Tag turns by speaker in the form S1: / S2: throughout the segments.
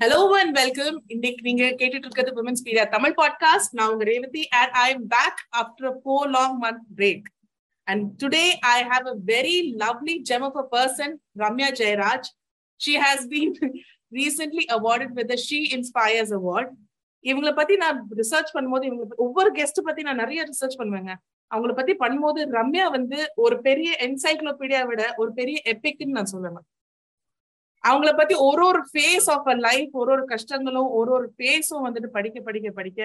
S1: Hello and welcome இன்னைக்கு நீங்க கேட்டுட்டு இருக்கிறது விமன்ஸ் பீரியா தமிழ் பாட்காஸ்ட் நான் உங்க Revathi and I am back after four long month break and today I have a very lovely gem of a person Ramya Jayaraj she has been recently awarded with she inspires award இவங்களை பத்தி நான் research பண்ணும்போது இவங்க ஒவ்வொரு guest பத்தி நான் நிறைய research பண்ணுவேங்க. அவங்கள பத்தி பண்ணும்போது ரம்யா வந்து ஒரு பெரிய என்சைக்ளோபீடியா விட ஒரு பெரிய எபிக்னு நான் சொல்லுவேன் அவங்கள பத்தி ஒரு ஒரு ஃபேஸ் ஆஃப் அ லைஃப் ஒரு ஒரு கஷ்டங்களும் ஒரு ஒரு ஃபேஸும் வந்துட்டு படிக்க படிக்க படிக்க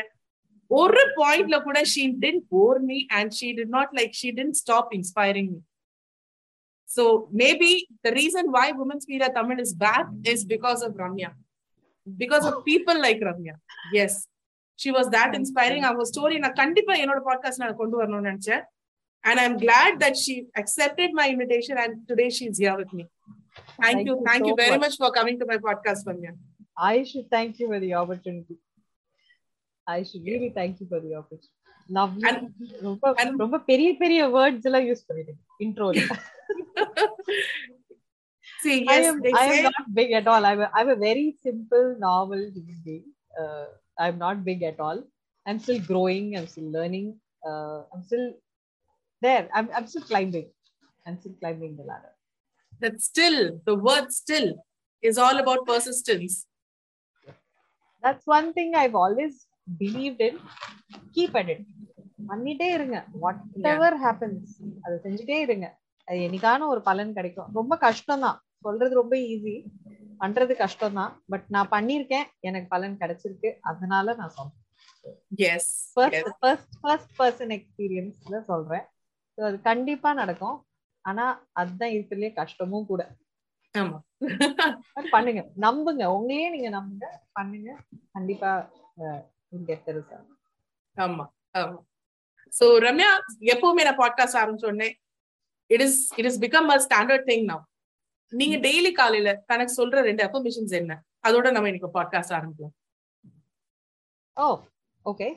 S1: ஒரு பாயிண்ட்ல கூட she didn't bore me and she did not like she didn't stop inspiring me so maybe the reason why women's Meera Tamil is back is because of Ramya because of people like Ramya as she was that inspiring அவங்க story நான் கண்டிப்பா என்னோட podcast நான் கொண்டு வரணும்னு நினைச்சேன். And I am glad that she accepted my invitation and today she is here with me Thank, thank you. Thank so you very much. much for coming to my podcast, Vanya.
S2: I should thank you for the opportunity. I should really thank you for the opportunity. Lovely. And, ரொம்ப ரொம்ப பெரிய பெரிய words எல்லாம் use பண்ணிட்டேன் இன்ட்ரோல
S1: See,
S2: I
S1: yes,
S2: am
S1: they
S2: I
S1: say,
S2: am not big at all. I'm a, I'm a very simple, normal human being. Uh, I'm not big at all. I'm still growing. I'm still learning. Uh, I'm still there. I'm I'm still climbing. I'm still climbing the ladder.
S1: That still, the word still is all about persistence.
S2: That's one thing I've always believed in. Keep at it. பண்ணிட்டே இருங்க. What ever happens அதை செஞ்சுட்டே இருங்க. அது என்னைக்கான ஒரு பலன் கிடைக்கும். ரொம்ப கஷ்டம் தான் சொல்றது ரொம்ப ஈஸி பண்றது கஷ்டம் தான் பட் நான் பண்ணிருக்கேன் எனக்கு பலன் கிடைச்சிருக்கு. அதனால நான் சொல்றேன்.
S1: Yes. First.
S2: First first person எக்ஸ்பீரியன்ஸ்ல சொல்றேன். அது கண்டிப்பா நடக்கும். ஆனா அதுதான் இருக்கிறதுலே கஷ்டமும் கூட.
S1: ஆமா.
S2: பண்ணுங்க. நம்புங்க. உங்களையே நீங்க நம்புங்க. பண்ணுங்க. கண்டிப்பா
S1: ஆமா ஆமா. சோ ரம்யா எப்பவுமே நான் podcast ஆரம்பிச்சோடனே it is it is become a standard thing now நீங்க டெய்லி காலையில தனக்கு சொல்ற ரெண்டு அஃபர்மேஷன்ஸ் என்ன? அதோட நம்ம இன்னைக்கு பாட்காஸ்ட் ஆரம்பிக்கலாம்.
S2: ஓ ஓகே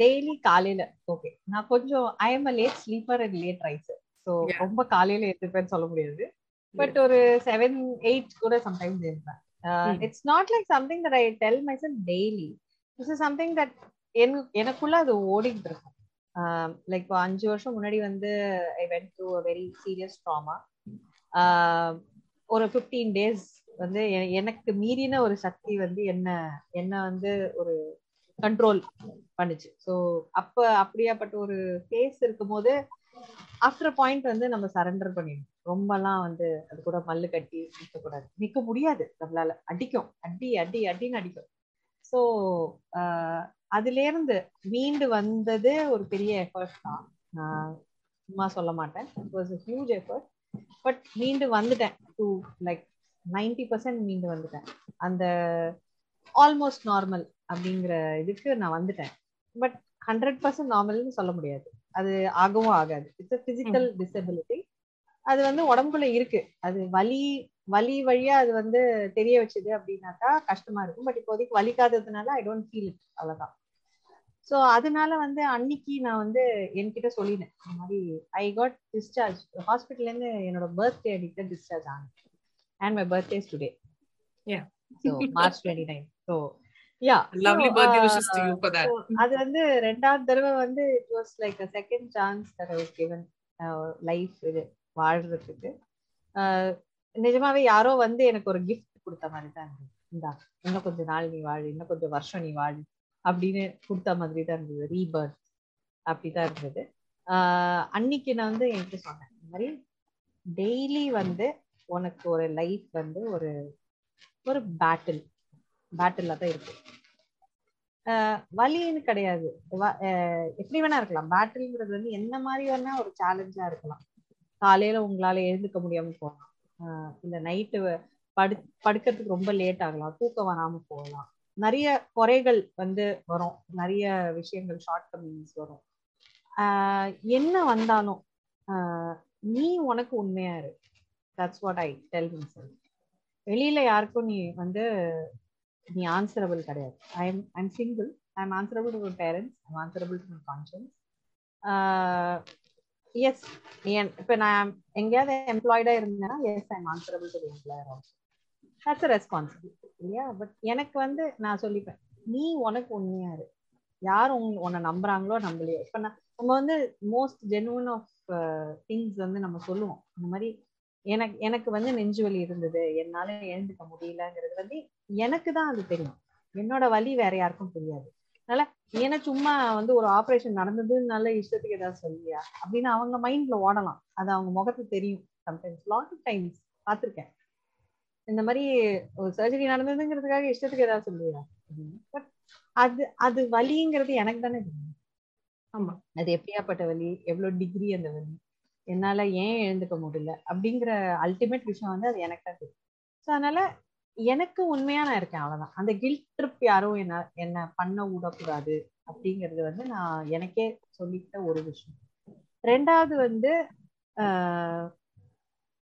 S2: டெய்லி காலையில. ஓகே நான் கொஞ்சம் I am a late sleeper and late riser
S1: so.
S2: ரொம்ப காலையில எடுத்துப்பேன்னு சொல்ல முடியாது. பட் ஒரு செவன் எயிட் கூட சம்டைம்ஸ் இருப்பேன். It's not like something that I tell my self daily is something that எனக்குள்ள அது ஓடிட்டு இருக்கும். லைக் இப்போ அஞ்சு வருஷம் முன்னாடி வந்து I went to a very serious trauma ஒரு ஃபிஃப்டீன் டேஸ் வந்து எனக்கு மீறின ஒரு சக்தி வந்து என்ன என்ன வந்து ஒரு கண்ட்ரோல் பண்ணுச்சு. ஸோ அப்ப அப்படியாப்பட்ட ஒரு ஃபேஸ் இருக்கும்போது ஆஃப்டர் பாயிண்ட் வந்து நம்ம சரண்டர் பண்ணிடணும். ரொம்பலாம் வந்து அது கூட மல்லு கட்டி நிற்கக்கூடாது நிற்க முடியாது. நம்மளால. அடிக்கும். அடி அடி அடின்னு அடிக்கும். ஸோ அதுலேருந்து மீண்டு வந்தது ஒரு பெரிய எஃபர்ட் தான். நான் சும்மா சொல்ல மாட்டேன். It was huge effort but மீண்டு வந்துட்டேன். டு லைக் நைன்டி பர்சன்ட் மீண்டு வந்துட்டேன். அந்த ஆல்மோஸ்ட் நார்மல் அப்படிங்கிற இதுக்கு நான் வந்துட்டேன். பட் ஹண்ட்ரட் பர்சன்ட் நார்மல்னு சொல்ல முடியாது. அது ஆகவும் ஆகாது. இட்ஸ் பிசிக்கல் டிசபிலிட்டி அது வந்து உடம்புக்குள்ள இருக்கு. அது வலி வலி வழியா அது வந்து தெரிய வச்சுது அப்படின்னாக்கா கஷ்டமா இருக்கும். பட் இப்போதைக்கு வலிக்காததுனால ஐ டோன்ட் ஃபீல் இட் அவ்வளவுதான். ஸோ அதனால வந்து அன்னைக்கு நான் வந்து என்கிட்ட சொல்லினேன். இந்த மாதிரி ஐ காட் டிஸ்சார்ஜ் ஹாஸ்பிட்டல்ல இருந்து என்னோட பர்த்டே அன்னைக்கு டிஸ்சார்ஜ் ஆனேன். And my birthday today
S1: Yeah.
S2: So March twenty nine so
S1: lovely birthday wishes to you for that
S2: அது வந்து ரெண்டாவது தடவை வந்து it was like second chance that I was given life இது வாழ்றதுக்கு. அஹ், நிஜமாவே யாரோ வந்து எனக்கு ஒரு கிஃப்ட் கொடுத்த மாதிரி தான் இருந்தது. இந்தா இன்னும் கொஞ்ச நாள் நீ வாழு இன்னும் கொஞ்சம் வருஷம் நீ வாழு அப்படின்னு கொடுத்த மாதிரி தான் இருந்தது. ரீபர்த் அப்படிதான் இருந்தது. ஆஹ் அன்னைக்கு நான் வந்து என்கிட்ட சொன்னேன் இந்த மாதிரி டெய்லி வந்து உனக்கு ஒரு லைஃப் வந்து ஒரு ஒரு பேட்டில் பேட்டில் தான் இருக்கு. வலின்னு கிடையாது. எப்படி வேணா இருக்கலாம். பேட்டில்ங்கிறது வந்து என்ன மாதிரி வேணா ஒரு சேலஞ்சா இருக்கலாம். காலையில உங்களால எழுந்துக்க முடியாம போகலாம். இந்த இல்ல நைட்டு படு படுக்கிறதுக்கு ரொம்ப லேட் ஆகலாம். தூக்கம் வராம போகலாம். நிறைய குறைகள் வந்து வரும். நிறைய விஷயங்கள் ஷார்ட் கம்மிங்ஸ் வரும் என்ன வந்தாலும் நீ உனக்கு உண்மையா இரு. That's what I tell myself வெளியில யாருக்கும் நீ வந்து நீ ஆன்சரபிள் கிடையாது. I am I'm single I am answerable to my parents I'm answerable to my conscience yes இப்போ நான் எங்கேயாவது எம்ப்ளாய்டா இருந்தேன்னா yes I am answerable to employer also that's responsibility இல்லையா? பட் எனக்கு வந்து நான் சொல்லிப்பேன் நீ உனக்கு உண்மையா இரு யார் உன் உன்னை நம்புறாங்களோ நம்பலையோ. இப்போ நான் நம்ம வந்து மோஸ்ட் ஜென்வன் ஆஃப் திங்ஸ் வந்து நம்ம சொல்லுவோம். இந்த மாதிரி எனக்கு எனக்கு வந்து நெஞ்சு வலி இருந்தது. என்னால எழுந்துக்க முடியலங்கிறது வந்து எனக்கு தான் அது தெரியும். என்னோட வலி வேற யாருக்கும் தெரியாது. அதனால ஏன்னா சும்மா வந்து ஒரு ஆபரேஷன் நடந்ததுனால இஷ்டத்துக்கு ஏதாவது சொல்லியா? அப்படின்னு அவங்க மைண்ட்ல ஓடலாம். அது அவங்க முகத்துக்கு தெரியும். சம்டைம்ஸ் லாட் ஆஃப் டைம்ஸ் பார்த்துருக்கேன். இந்த மாதிரி ஒரு சர்ஜரி நடந்ததுங்கிறதுக்காக இஷ்டத்துக்கு ஏதாவது சொல்லுவியா பட் அது அது வலிங்கிறது எனக்கு தானே தெரியும்.
S1: ஆமா.
S2: அது எப்படியாப்பட்ட வலி? எவ்வளவு டிகிரி அந்த வலி? என்னால ஏன் எழுந்துக்க முடியல? அப்படிங்கிற அல்டிமேட் விஷயம் வந்து அது எனக்கு தான் தெரியும். ஸோ அதனால எனக்கு உண்மையா நான் இருக்கேன் அவ்வளவுதான். அந்த கில்ட் ட்ரிப் யாரும் என்ன என்ன பண்ண விடக்கூடாது அப்படிங்கிறது வந்து நான் எனக்கே சொல்லிக்கிட்ட ஒரு விஷயம். ரெண்டாவது வந்து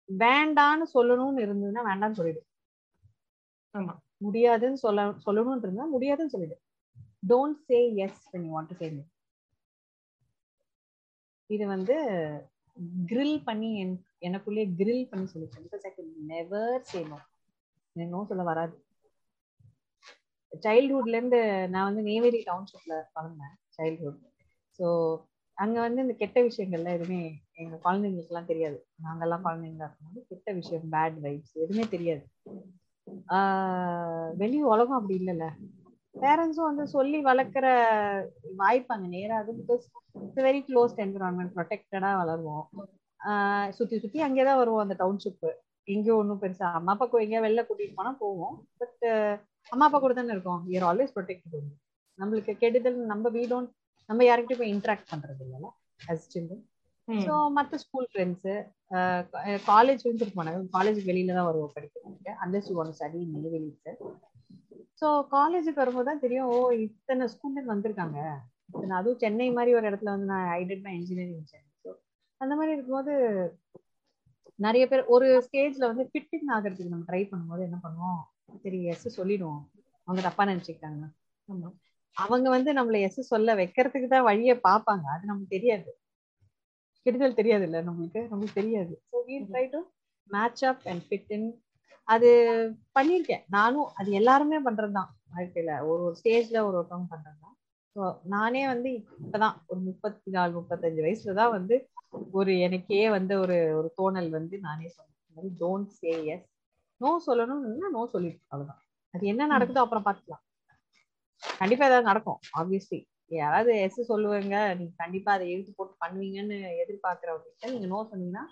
S2: வேண்டான்னு சொல்லணும்னு இருந்ததுன்னா வேண்டாம்னு சொல்லிடு.
S1: ஆமா.
S2: முடியாதுன்னு சொல்ல சொல்லணும்னு இருந்தா முடியாதுன்னு சொல்லிடு. Don't say yes when you want to say no. இது வந்து கிரில் பண்ணி என் எனக்குள்ளேயே கிரில் பண்ணி சொல்லிட்டேன். Because I never say no no சொல்ல வராது. சைல்ட்ஹுட்ல இருந்து நான் வந்து நெய்வேலி டவுன்ஷிப்ல வளர்ந்தேன் சைல்ட்ஹுட் ஸோ அங்க வந்து இந்த கெட்ட விஷயங்கள்லாம் எதுவுமே எங்க குழந்தைங்களுக்கு எல்லாம் தெரியாது. நாங்கெல்லாம் குழந்தைங்களா இருக்கும்போது கெட்ட விஷயம் பேட் வைப்ஸ் எதுவுமே தெரியாது. வெளி உலகம் அப்படி இல்லைல்ல. பேரண்ட்ஸும் வந்து சொல்லி வளர்க்குற வாய்ப்பு அங்கே நேராது because it's very closed environment ப்ரொடெக்டடா வளருவோம். சுற்றி சுற்றி அங்கே தான் வருவோம் அந்த டவுன்ஷிப் எங்கேயும் ஒன்றும் பெருசா அம்மா அப்பா எங்கேயா வெளில கூட்டிட்டு போனா போவோம். பட் அம்மா அப்பா கூட தானே இருக்கோம். யூஆர் ஆல்வேஸ் ப்ரொடெக்டட் நம்மளுக்கு கெடுதல் நம்ம வீ டோன்ட் நம்ம யார்கிட்டயும் போய் இன்ட்ராக்ட் பண்றது இல்லைல்ல அஸ் சில்ட்ரன் ஸோ மற்ற ஸ்கூல் ஃப்ரெண்ட்ஸு காலேஜ் வந்து இருக்க மாட்டாங்க காலேஜ் வெளியில தான் வருவோம் படிக்கிறதுக்கு அண்டர்ஸ் யூ ஒன் ஸ்டடி நெய்வேலிக்கு ஸோ காலேஜுக்கு வரும்போது தான் தெரியும் ஓ இத்தனை ஸ்கூல்லேருந்து வந்திருக்காங்க. அதுவும் சென்னை மாதிரி ஒரு இடத்துல வந்து நான் I did my engineering Chennai so அந்த மாதிரி இருக்கும்போது நிறைய பேர் ஒரு ஸ்டேஜ்ல வந்து ஃபிட்டிங் ஆகிறதுக்கு நம்ம ட்ரை பண்ணும்போது என்ன பண்ணுவோம்? சரி எஸ் சொல்லிடுவோம். அவங்க தப்பா நினைச்சுக்கிட்டாங்கன்னா
S1: ஆமா.
S2: அவங்க வந்து நம்மள எஸ் சொல்ல வைக்கிறதுக்கு தான் வழியை பார்ப்பாங்க. அது நமக்கு தெரியாது. கெடுதல் தெரியாது இல்ல நம்மளுக்கு? நம்மளுக்கு தெரியாது. So we try to match up and fit in அது பண்ணியிருக்கேன். நானும் அது எல்லாருமே பண்றதுதான் வாழ்க்கையில. ஒரு ஒரு ஸ்டேஜ்ல ஒரு ஒருத்தவங்க பண்றதுதான் ஸோ நானே வந்து இப்பதான் ஒரு முப்பத்தி நாலு முப்பத்தஞ்சு வயசுல தான் வந்து ஒரு எனக்கே வந்து ஒரு ஒரு தோணல் வந்து நானே சொன்னேன். டோன்ட் சே எஸ் நோ சொல்லணும்னா நோ சொல்லிட்டு? அவ்வளவுதான். அது என்ன நடக்குதோ அப்புறம் பார்த்துக்கலாம் கண்டிப்பா ஏதாவது நடக்கும் ஆப்வியஸ்லி யாராவது எஸ் சொல்லுவாங்க நீங்க கண்டிப்பா அதை எழுத்து போட்டு பண்ணுவீங்கன்னு எதிர்பார்க்கறவங்க நீங்க நோ சொன்னீங்கன்னா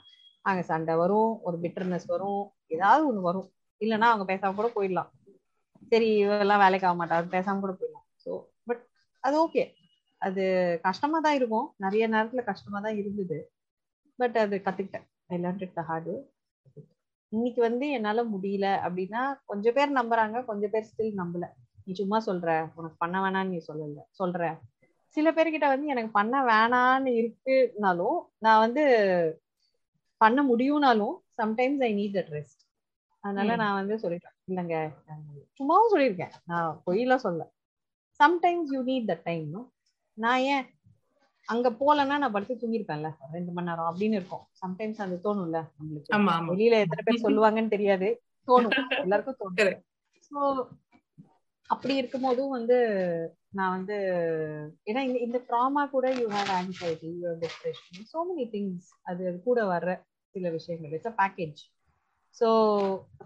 S2: அங்க சண்டை வரும் ஒரு பிட்டர்னஸ் வரும் ஏதாவது ஒண்ணு வரும். இல்லைன்னா அவங்க பேசாம கூட போயிடலாம். சரி இவெல்லாம் வேலைக்கு ஆக மாட்டாரு பேசாம கூட போயிடலாம். ஸோ பட் அது ஓகே அது கஷ்டமா தான் இருக்கும். நிறைய நேரத்துல கஷ்டமா தான் இருந்தது. பட் அது கத்துக்கிட்டேன். I learn it the hard இன்னைக்கு வந்து என்னால முடியல அப்படின்னா கொஞ்சம் பேர் நம்புறாங்க கொஞ்சம் பேர் ஸ்டில் நம்பல. நீ சும்மா சொல்ற உனக்கு பண்ண வேணாம்னு நீ சொல்லல சொல்ற. சில பேர்கிட்ட வந்து எனக்கு பண்ண வேணான்னு இருக்குனாலும் நான் வந்து பண்ண முடியும்னாலும் sometimes I need that rest அதனால நான் வந்து சொல்லிட்டேன். இல்லைங்க சும்மாவும் சொல்லியிருக்கேன். நான் பொய்யெல்லாம் சொல்ல sometimes you need that time நான் ஏன் அங்க போலன்னா நான் படுத்து தூங்கிருப்பேன்ல ரெண்டு மணி நேரம் அப்படின்னு இருக்கும். சம்டைம்ஸ் அது தோணும்ல நம்மளுக்கு. வெளியில எத்தனை பேர் சொல்லுவாங்கன்னு தெரியாது. தோணும். எல்லாருக்கும் தோணும். ஸோ அப்படி இருக்கும் போதும் வந்து நான் வந்து ஏன்னா இந்த இந்த ட்ராமா கூட you have anxiety you have depression so many things அது கூட வர்ற சில விஷயங்கள். இட்ஸ் அ பேக்கேஜ் ஸோ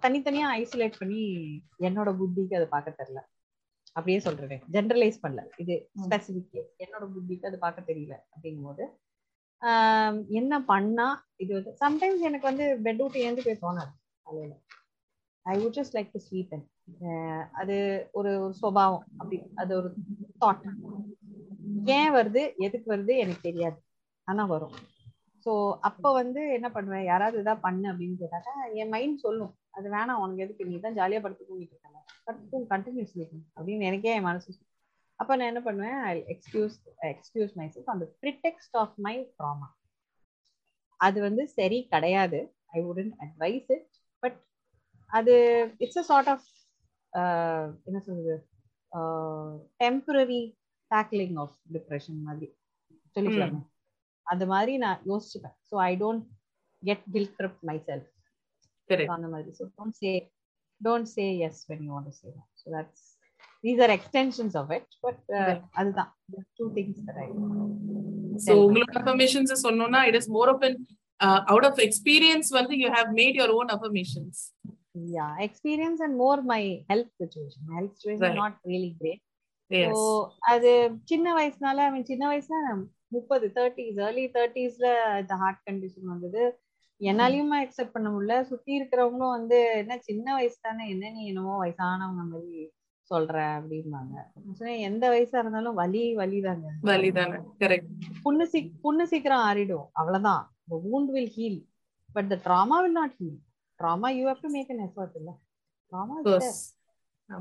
S2: தனித்தனியா ஐசோலேட் பண்ணி என்னோட புத்திக்கு அதை பார்க்க தெரியல. அப்படியே சொல்றேன். ஜென்ரலைஸ் பண்ணல. இது ஸ்பெசிபிக் என்னோட புத்திக்கு அது பார்க்க தெரியல அப்படிங்கும் போது என்ன பண்ணா இது வந்து சம்டைம்ஸ் எனக்கு வந்து பெட் விட்டு ஏந்து போய் தோணாது காலையில. I would just like to sleep and அது ஒரு ஒரு சுபாவம். அப்படி அது ஒரு தாட் ஏன் வருது எதுக்கு வருது எனக்கு தெரியாது. ஆனா வரும். ஸோ அப்ப வந்து என்ன பண்ணுவேன்? யாராவது இதாக பண்ணு அப்படின்னு கேட்டாக்கா என் மைண்ட் சொல்லும். அது வேணாம் உனக்கு எதுக்கு? நீ தான் ஜாலியா படுத்து தூங்கிட்டு இருக்காங்க படுத்து கண்டினியூஸ் அப்படின்னு எனக்கே என் மனசு அப்ப நான் என்ன பண்ணுவேன்? I excuse excuse myself அந்த ப்ரிடெக்ஸ்ட் ஆஃப் மை ட்ராமா அது வந்து சரி கிடையாது. I wouldn't advise it but அது இட்ஸ் அ சார்ட் ஆஃப் என்ன சொல்றது? டெம்பரரி டேக்லிங் ஆஃப் டிப்ரெஷன் மாதிரி. சொல்லிக்கலாமே? அந்த மாதிரி நான் யோசிச்சுப்பேன். So I don't get guilt trip myself அந்த மாதிரி. So don't say don't say yes when you want to say so that's these are extensions of it but அதுதான். Two things that I
S1: so உங்களோட affirmations சொன்னோம்னா it is more of an out of experience வந்து you have made your own affirmations
S2: yeah experience and more my health situation. My health situation
S1: Right.
S2: is not really great.
S1: Yes.
S2: so அது சின்ன வயசுனால ஐ மீன் சின்ன வயசுல முப்பது thirties early தேர்ட்டிஸ்ல இந்த heart condition வந்தது. என்னாலையுமே accept பண்ண முடியல. சுத்தி இருக்கிறவங்களும் வந்து என்ன சின்ன வயசு தானே என்ன நீ என்னமோ வயசானவங்க மாதிரி சொல்ற? அப்படிம்பாங்க. எந்த வயசா இருந்தாலும் வலி வலிதாங்க.
S1: வலிதானே
S2: புண்ணு சீக் புண்ணு சீக்கிரம் ஆறிடும். அவ்வளவுதான். The wound will heal but the trauma will not heal. Trauma you have to make an effort இல்ல. There.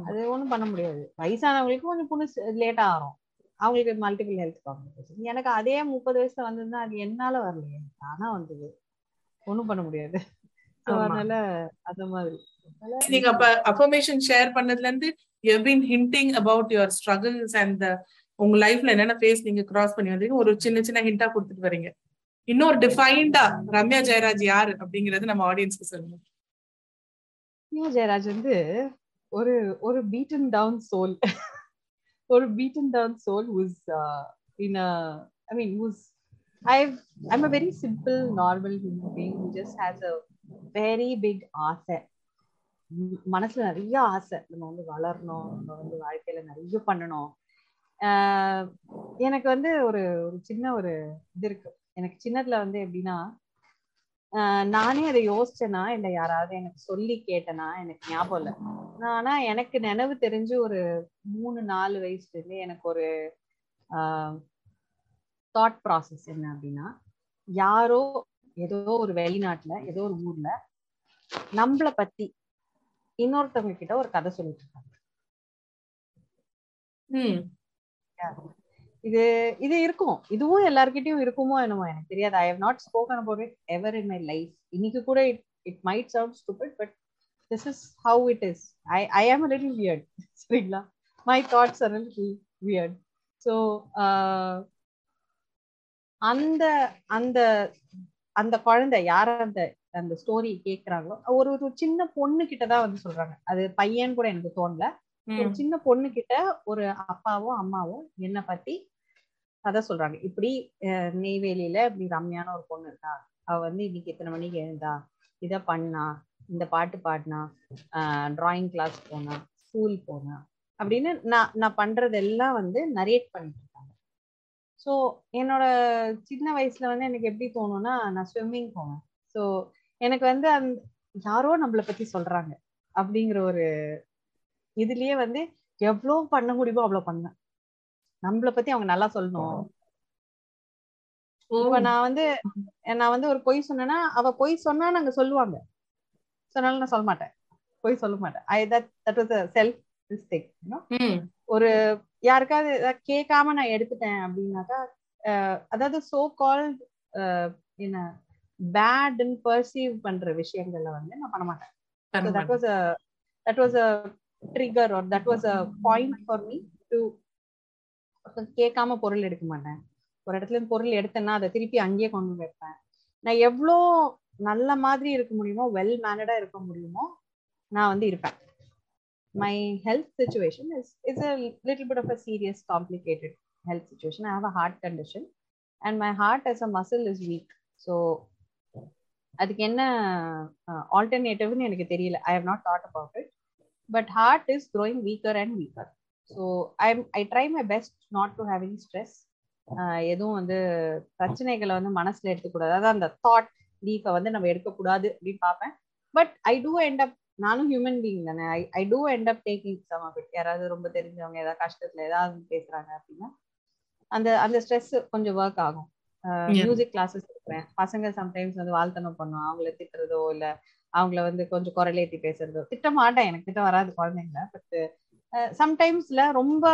S2: அது ஒண்ணும் பண்ண முடியாது. வயசானவங்களுக்கு கொஞ்சம் புண்ணு லேட்டா ஆகும் அவங்களுக்கு மல்டிபிள் ஹெல்த் காம்ப்ளிகேஷன் எனக்கு அதே முப்பது வயசுல வந்திருந்தா அது என்னால வரலையே. தானா வந்தது. ஒண்ணும் பண்ண முடியாது. அதனால அந்த மாதிரி.
S1: நீங்க அப்ப அஃபர்மேஷன் ஷேர் பண்ணதுல இருந்து you been hinting about your struggles and உங்க லைஃப்ல என்னென்ன ஃபேஸ் நீங்க கிராஸ் பண்ணி வந்தீங்க. ஒரு சின்ன சின்ன ஹிண்டா கொடுத்துட்டு வரீங்க. இன்னொரு டிஃபைன்டா ரம்யா ஜெயராஜ் யாரு? அப்படிங்கறது நம்ம ஆடியன்ஸ்க்கு சொல்லுங்க.
S2: நியூ ஜெயராஜ் வந்து ஒரு ஒரு பீட்டன் டவுன் சோல் ஒரு beaten down soul was uh, in a i mean was i've i'm a very simple normal human being who just has a very big ஆசை. மனசுல நிறைய ஆசை. நம்ம வந்து வளரணும் நம்ம வந்து வாழ்க்கையில நிறைய பண்ணணும். ஆஹ் எனக்கு வந்து ஒரு ஒரு சின்ன ஒரு இது இருக்கு. எனக்கு சின்னதுல வந்து எப்படின்னா நானே அதை யோசிச்சேனா இல்ல யாராவது எனக்கு சொல்லி கேட்டனா எனக்கு ஞாபகம் இல்லை. நான் ஆனா எனக்கு நினைவு தெரிஞ்சு ஒரு மூணு நாலு வயசுல இருந்து எனக்கு ஒரு தாட் ப்ராசஸ் என்ன அப்படின்னா யாரோ ஏதோ ஒரு வெளிநாட்டுல ஏதோ ஒரு ஊர்ல நம்மள பத்தி இன்னொருத்தவங்க கிட்ட ஒரு கதை சொல்லிட்டு இருக்காங்க. இது இது இருக்கும். இதுவும் எல்லார்கிட்டயும் இருக்குமோ என்னமோ எனக்கு தெரியாது. I have not spoken about it ever in my life இன்னைக்கு கூட it it might sound stupid but this is how it is I I am little weird சரிங்களா? My thoughts are little weird so அந்த அந்த அந்த குழந்தை யார அந்த அந்த ஸ்டோரி கேட்குறாங்களோ ஒரு ஒரு சின்ன பொண்ணு கிட்ட தான் வந்து சொல்றாங்க. அது பையன் கூட எனக்கு தோணல. ஒரு சின்ன பொண்ணு கிட்ட ஒரு அப்பாவோ அம்மாவோ என்ன பத்தி கதை சொல்றாங்க. இப்படி நெய்வேலியில இப்படி ரம்யான ஒரு பொண்ணு இருக்கா? அவ வந்து இன்னைக்கு எத்தனை மணிக்கு எழுந்தா? இத பண்ணா? இந்த பாட்டு பாடினா? டிராயிங் கிளாஸ் போனா? ஸ்கூல் போனா? அப்படின்னு நான் நான் பண்றதெல்லாம் வந்து நரேட் பண்ணிட்டு இருக்காங்க. ஸோ என்னோட சின்ன வயசுல வந்து எனக்கு எப்படி தோணும்னா நான் ஸ்விம்மிங் போவேன். ஸோ எனக்கு வந்து அந்த யாரோ நம்மளை பத்தி சொல்றாங்க. அப்படிங்கிற ஒரு இதுலயே வந்து எவ்வளவு பண்ண முடியுமோ அவ்வளவு பண்ணேன். நம்மள பத்தி அவங்க நல்லா சொல்லணும். இப்ப நான் வந்து நான் வந்து ஒரு பொய் சொன்னேன்னா அவ பொய் சொன்னா நாங்க சொல்லுவாங்க. சொன்னாலும் நான் சொல்ல மாட்டேன். பொய் சொல்ல மாட்டேன். I that that was self mistake
S1: hmm.
S2: ஒரு யாருக்காவது கேட்காம நான் எடுத்துட்டேன் அப்படின்னாக்கா அதாவது சோ கால்ட் என்ன பேட்னு பர்சீவ் பண்ற விஷயங்கள்ல வந்து நான் பண்ண மாட்டேன். so that was a trigger or that was a point for me to கேட்காம பொருள் எடுக்க மாட்டேன். ஒரு இடத்துல இருந்து பொருள் எடுத்தேன்னா அதை திருப்பி அங்கேயே கொண்டு வைப்பேன். நான் எவ்வளோ நல்ல மாதிரி இருக்க முடியுமோ வெல் மேனடா இருக்க முடியுமோ நான் வந்து இருப்பேன். My health situation is is a little bit of a serious complicated health situation I have a heart condition and my heart as a muscle is weak so அதுக்கு என்ன uh, ஆல்டர்னேட்டிவ்னு எனக்கு தெரியல. I have not thought about it but heart is growing weaker and weaker so I I try my best not to have any stress எதுவும் வந்து பிரச்சனைகளை வந்து மனசுல எடுத்துக்கூடாது. அதாவது அந்த தாட் லீஃபை வந்து நம்ம எடுக்கக்கூடாது அப்படின்னு பார்ப்பேன். But I do end up நானும் ஹியூமன் பீயிங் தானே. I I do end up taking some of it யாராவது ரொம்ப தெரிஞ்சவங்க ஏதாவது கஷ்டத்துல ஏதாவது பேசுறாங்க அப்படின்னா அந்த அந்த ஸ்ட்ரெஸ் கொஞ்சம் ஒர்க் ஆகும். மியூசிக் கிளாஸஸ் இருக்கிறேன் பசங்க சம்டைம்ஸ் வந்து வாழ்த்தனம் பண்ணும் அவங்கள திட்டுறதோ இல்ல அவங்கள வந்து கொஞ்சம் குரலேத்தி பேசுறதோ. திட்ட மாட்டேன் எனக்கு திட்ட வராது குழந்தைங்கள. பட் சம்டைம்ஸ்ல ரொம்ப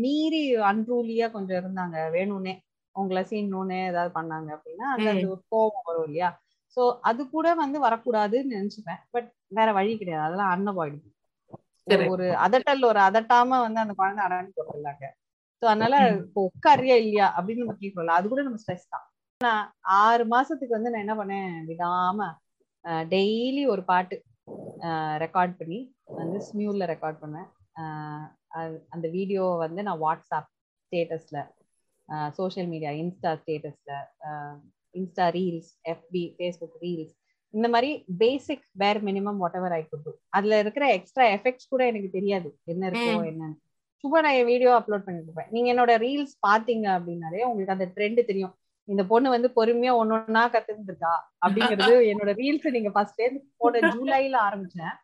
S2: மீறி அன்ரூலியா கொஞ்சம் இருந்தாங்க. வேணும்னே உங்களை சீனணும்னே ஏதாவது பண்ணாங்க அப்படின்னா. அது கோபம் வரும் இல்லையா? சோ அது கூட வந்து வரக்கூடாதுன்னு நினைச்சுப்பேன். பட் வேற வழி கிடையாது. அதெல்லாம்
S1: Correct.
S2: ஒரு அதட்டல் ஒரு அதட்டாம வந்து அந்த குழந்தை அடங்கி போட்டுருலாங்க சோ அதனால. இப்போ உட்காரியா இல்லையா? அப்படின்னு நம்ம கேட்கல அது கூட நம்ம ஸ்ட்ரெஸ் தான். நான் ஆறு மாசத்துக்கு வந்து நான் என்ன பண்ணேன்? விடாம டெய்லி ஒரு பாட்டு ரெக்கார்ட் பண்ணி வந்து ஸ்மியூல ரெக்கார்ட் பண்ணுவேன். அந்த வீடியோ வந்து நான் வாட்ஸ்அப் ஸ்டேட்டஸ்ல சோஷியல் மீடியா இன்ஸ்டா ஸ்டேட்டஸ்ல Insta reels FB Facebook reels இந்த மாதிரி basic bare minimum whatever I could அதுல இருக்கிற எக்ஸ்ட்ரா எஃபெக்ட்ஸ் கூட எனக்கு தெரியாது. என்ன இருக்கோ என்னன்னு. சும்மா நான் என் வீடியோ அப்லோட் பண்ணிட்டு இருப்பேன். நீங்க என்னோட ரீல்ஸ் பாத்தீங்க அப்படின்னாலே உங்களுக்கு அந்த ட்ரெண்ட் தெரியும். இந்த பொண்ணு வந்து பொறுமையா ஒன்னொன்னா கத்துருந்துருக்கா அப்படிங்கிறது என்னோட ரீல்ஸ் நீங்க ஃபர்ஸ்ட் போன ஜூலைல ஆரம்பிச்சேன்.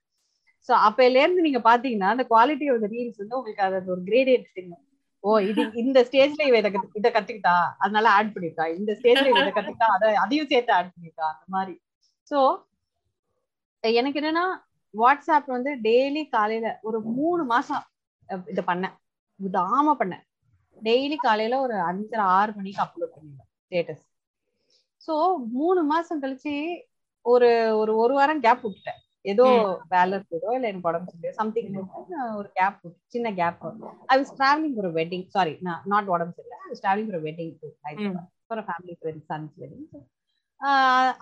S2: சோ அப்பையில இருந்து நீங்க பாத்தீங்கன்னா அந்த குவாலிட்டி ஆஃப் ரீல்ஸ் வந்து உங்களுக்கு அது ஒரு கிரேடியேட் தெரியும் ஓ இது இந்த ஸ்டேஜ்ல இவ இதை இதை கத்துக்கிட்டா? அதனால ஆட் பண்ணிட்டா? இந்த ஸ்டேஜ்ல இவ இதை கத்துக்கிட்டா? அதை அதையும் சேர்த்து ஆட் பண்ணிட்டா? அந்த மாதிரி. சோ எனக்கு என்னன்னா வாட்ஸ்அப் வந்து டெய்லி காலையில ஒரு மூணு மாசம் இதை பண்ணேன். விடாம பண்ணேன். டெய்லி காலையில ஒரு அஞ்சரை ஆறு மணிக்கு அப்லோட் பண்ணிடுவேன். ஸ்டேட்டஸ் சோ மூணு மாசம் கழிச்சு ஒரு ஒரு ஒரு வாரம் கேப் விட்டுட்டேன். ஏதோ வேலை இருக்குதோ இல்ல எனக்கு உடம்பு சொல்லி சம்திங் ஒரு கேப் சின்ன கேப் ஐ வாஸ் டிராவலிங் ஒரு வெட்டிங் சாரி நாட் உடம்பு சரியில்லை. ஐ வாஸ் டிராவலிங் ஒரு wedding for family friend son's wedding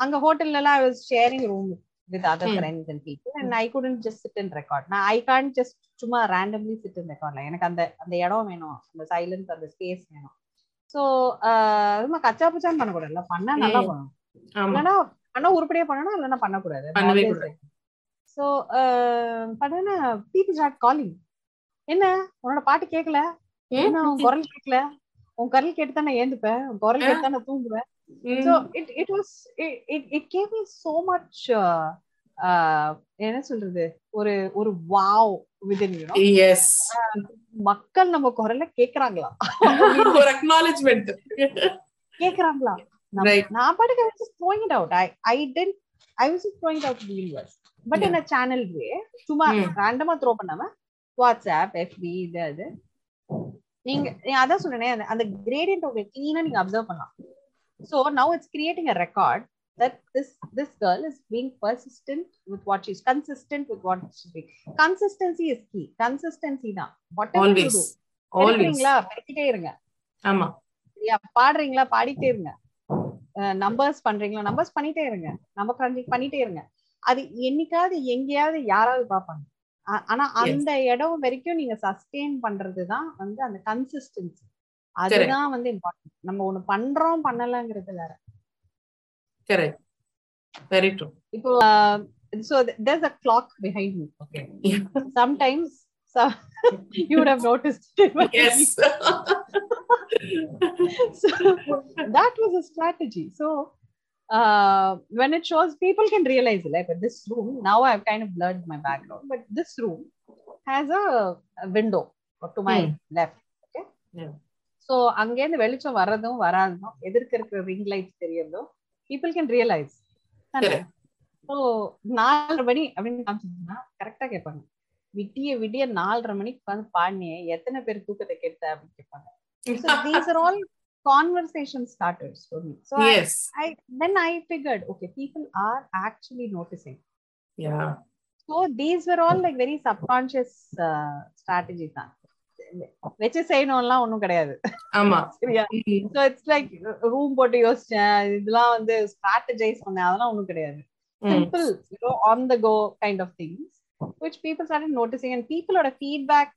S2: அங்க ஹோட்டல்ல எல்லாம் I was sharing room with other friends and people and I couldn't just sit and record நான் I can just சும்மா randomly sit and ரெக்கார்ட்ல எனக்கு அந்த அந்த இடம் வேணும். அந்த சைலன்ஸ் அந்த ஸ்பேஸ் வேணும். ஸோ ரொம்ப கச்சா பச்சான்னு பண்ணக்கூடாது பண்ணா நல்லா பண்ணணும் இல்லைன்னா பண்ணா உருப்படியா பண்ணணும் இல்லைன்னா பண்ணக்கூடாது. ஸோ பண்ணா பீப்புள் ஸ்டார்ட் காலிங் என்ன உன்னோட பாட்டு கேட்கல உன் குரல் கேட்கல உன் குரல் கேட்டு தான் நான் ஏந்துப்பேன் உன் குரல் கேட்டு தான் நான் தூங்குவேன் so it it was it it gave me so much என்ன சொல்றது? ஒரு ஒரு வாவ் விதின்
S1: எஸ்
S2: மக்கள் நம்ம குரல்ல கேக்குறாங்களா?
S1: ஒரு அக்னாலஜ்மெண்ட்
S2: கேக்குறாங்களா? நான் பாட்டுக்கு I throwing it out I I tend I was throwing out the universe but in channel way சும்மா ரேண்டமா த்ரோ பண்ணாம வாட்ஸ்அப் எஃபி இது அது. நீங்க அதான் சொல்றேன் அந்த கிரேடியன்ட் உங்களுக்கு கிளீனா நீங்க அப்சர்வ் பண்ணலாம். So now it's creating a record. That this this girl is being persistent with what she's consistent with what she's doing. Consistency is key. Consistency தான். Whatever
S1: always.
S2: you do இருங்க.
S1: ஆமா.
S2: சரியா? பாடுறீங்களா? பாடிட்டே இருங்க. நம்பர்ஸ் பண்றீங்களா? Numbers பண்ணிட்டே இருங்க. Number பண்ணிட்டே இருங்க. அது என்னைக்காவது எங்கேயாவது யாராவது பார்ப்பாங்க. ஆனா அந்த இடம் வரைக்கும் நீங்க சஸ்டெயின் பண்றதுதான் வந்து அந்த கன்சிஸ்டன்சி அதுதான் வந்து இம்பார்ட்டன்ட் நம்ம ஒண்ணு பண்றோம் பண்ணலங்கிறது வேற.
S1: கரெக்ட் வெரி ட்ரூ
S2: இப்போ so there's a clock behind me okay sometimes so you would have noticed
S1: yes
S2: so that was a strategy so uh, when it shows people can realize like this room now i've kind of blurred my background but this room has a, a window to my
S1: Hmm.
S2: left okay
S1: Yeah.
S2: So அங்கேருந்து வெளிச்சம் வர்றதும் வராததும் எதிர்க்க இருக்கிற ring lights தெரியறதும் people can realise. So நாலரை மணி அப்படின்னு காமிச்சோம்னா கரெக்டா கேட்பாங்க. விட்டிய விடிய நாலரை மணிக்கு உட்காந்து பாடினியே எத்தனை பேர் தூக்கத்தை கெடுத்த அப்படின்னு கேட்பாங்க. So these are all conversation starters for me so
S1: yes.
S2: I then I figured, okay, people are actually noticing.
S1: yeah.
S2: So these were all like very subconscious uh, strategies தான் வச்சு செய்யணும்லாம் ஒண்ணும் கிடையாது
S1: ஆமா
S2: சரியா
S1: Mm.
S2: So it's like room போட்டு யோசிச்சேன் இதெல்லாம் வந்து ஸ்ட்ராட்டஜைஸ் பண்ணேன் அதெல்லாம் ஒண்ணும் கிடையாது
S1: Mm.
S2: Simple you know on the go kind of things which people started noticing and peopleோட feedback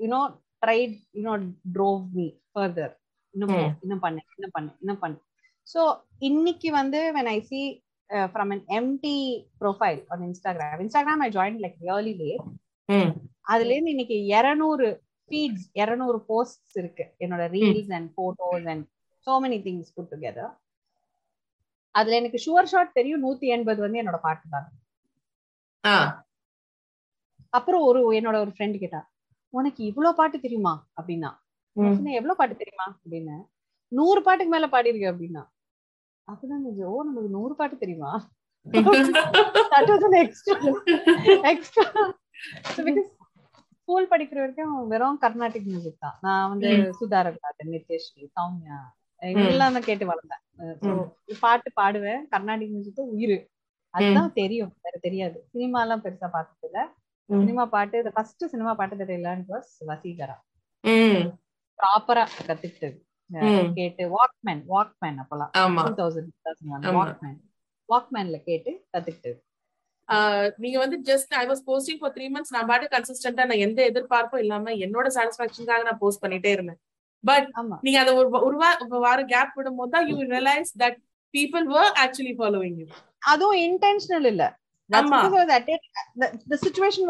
S2: you know tried you know drove me further இன்னும்
S1: Hmm.
S2: இன்னும் பண்ணு இன்னும் பண்ணு இன்னும் பண்ணு so இன்னைக்கு வந்து when i see uh, from an empty profile on instagram instagram i joined like really late
S1: Mm.
S2: அதுல இருந்து இன்னைக்கு 200 ஃபீட்ஸ் 200 போஸ்ட்ஸ் இருக்கு. என்னோட reels and photos and so many things put together அதுல எனக்கு ஷுவர் ஷாட் தெரியும். நூத்தி எண்பது வந்து என்னோட பாட்டு தான். அப்புறம் ஒரு என்னோட ஒரு ஃப்ரெண்ட் கேட்டா உனக்கு இவ்வளவு பாட்டு தெரியுமா? அப்படின்னா எவ்வளவு பாட்டு தெரியுமா? அப்படின்னு. நூறு பாட்டுக்கு மேல பாடிருக்க அப்படின்னா அப்பதான் ஓ நமக்கு நூறு பாட்டு தெரியுமா? That was ஸ்கூல் படிக்கிற வரைக்கும் வெறும் கர்நாடிக் மியூசிக் தான். நான் வந்து
S1: ம்.
S2: சுதாரன் நித்யஸ்ரீ சௌமியா
S1: ம்.
S2: இவங்கெல்லாம் தான் கேட்டு வளர்ந்தேன். பாட்டு பாடுவேன். கர்நாடிக் மியூசிக் உயிர். அதுதான் தெரியும். வேற தெரியாது. சினிமா எல்லாம் பெருசா பார்த்தது இல்ல. சினிமா பாட்டு ஃபர்ஸ்ட் சினிமா பாட்டு தெரியலான்னு வாஸ் வசீகரா. ப்ராப்பரா கத்துக்கிட்டது. கேட்டு வாக்மேன் வாக்மேன் அப்பெல்லாம் டூ தௌசண்ட். வாக்மேன் வாக்மேன்ல கேட்டு கத்துக்கிட்டது.
S1: நீங்க வந்து just I was posting for three months நான் பாட்டு கன்சிஸ்டன்டா நான் எந்த எதிர்பார்ப்பும் இல்லாம என்னோட சாட்டிஸ்பாக்சனுக்காக நான் போஸ்ட் பண்ணிட்டே இருந்தேன். பட் நீங்க அதை ஒரு ஒரு வாரம் கேப் விடும் போது தான் you realise that people were actually following you
S2: அதுவும் இன்டென்ஷனல் இல்ல.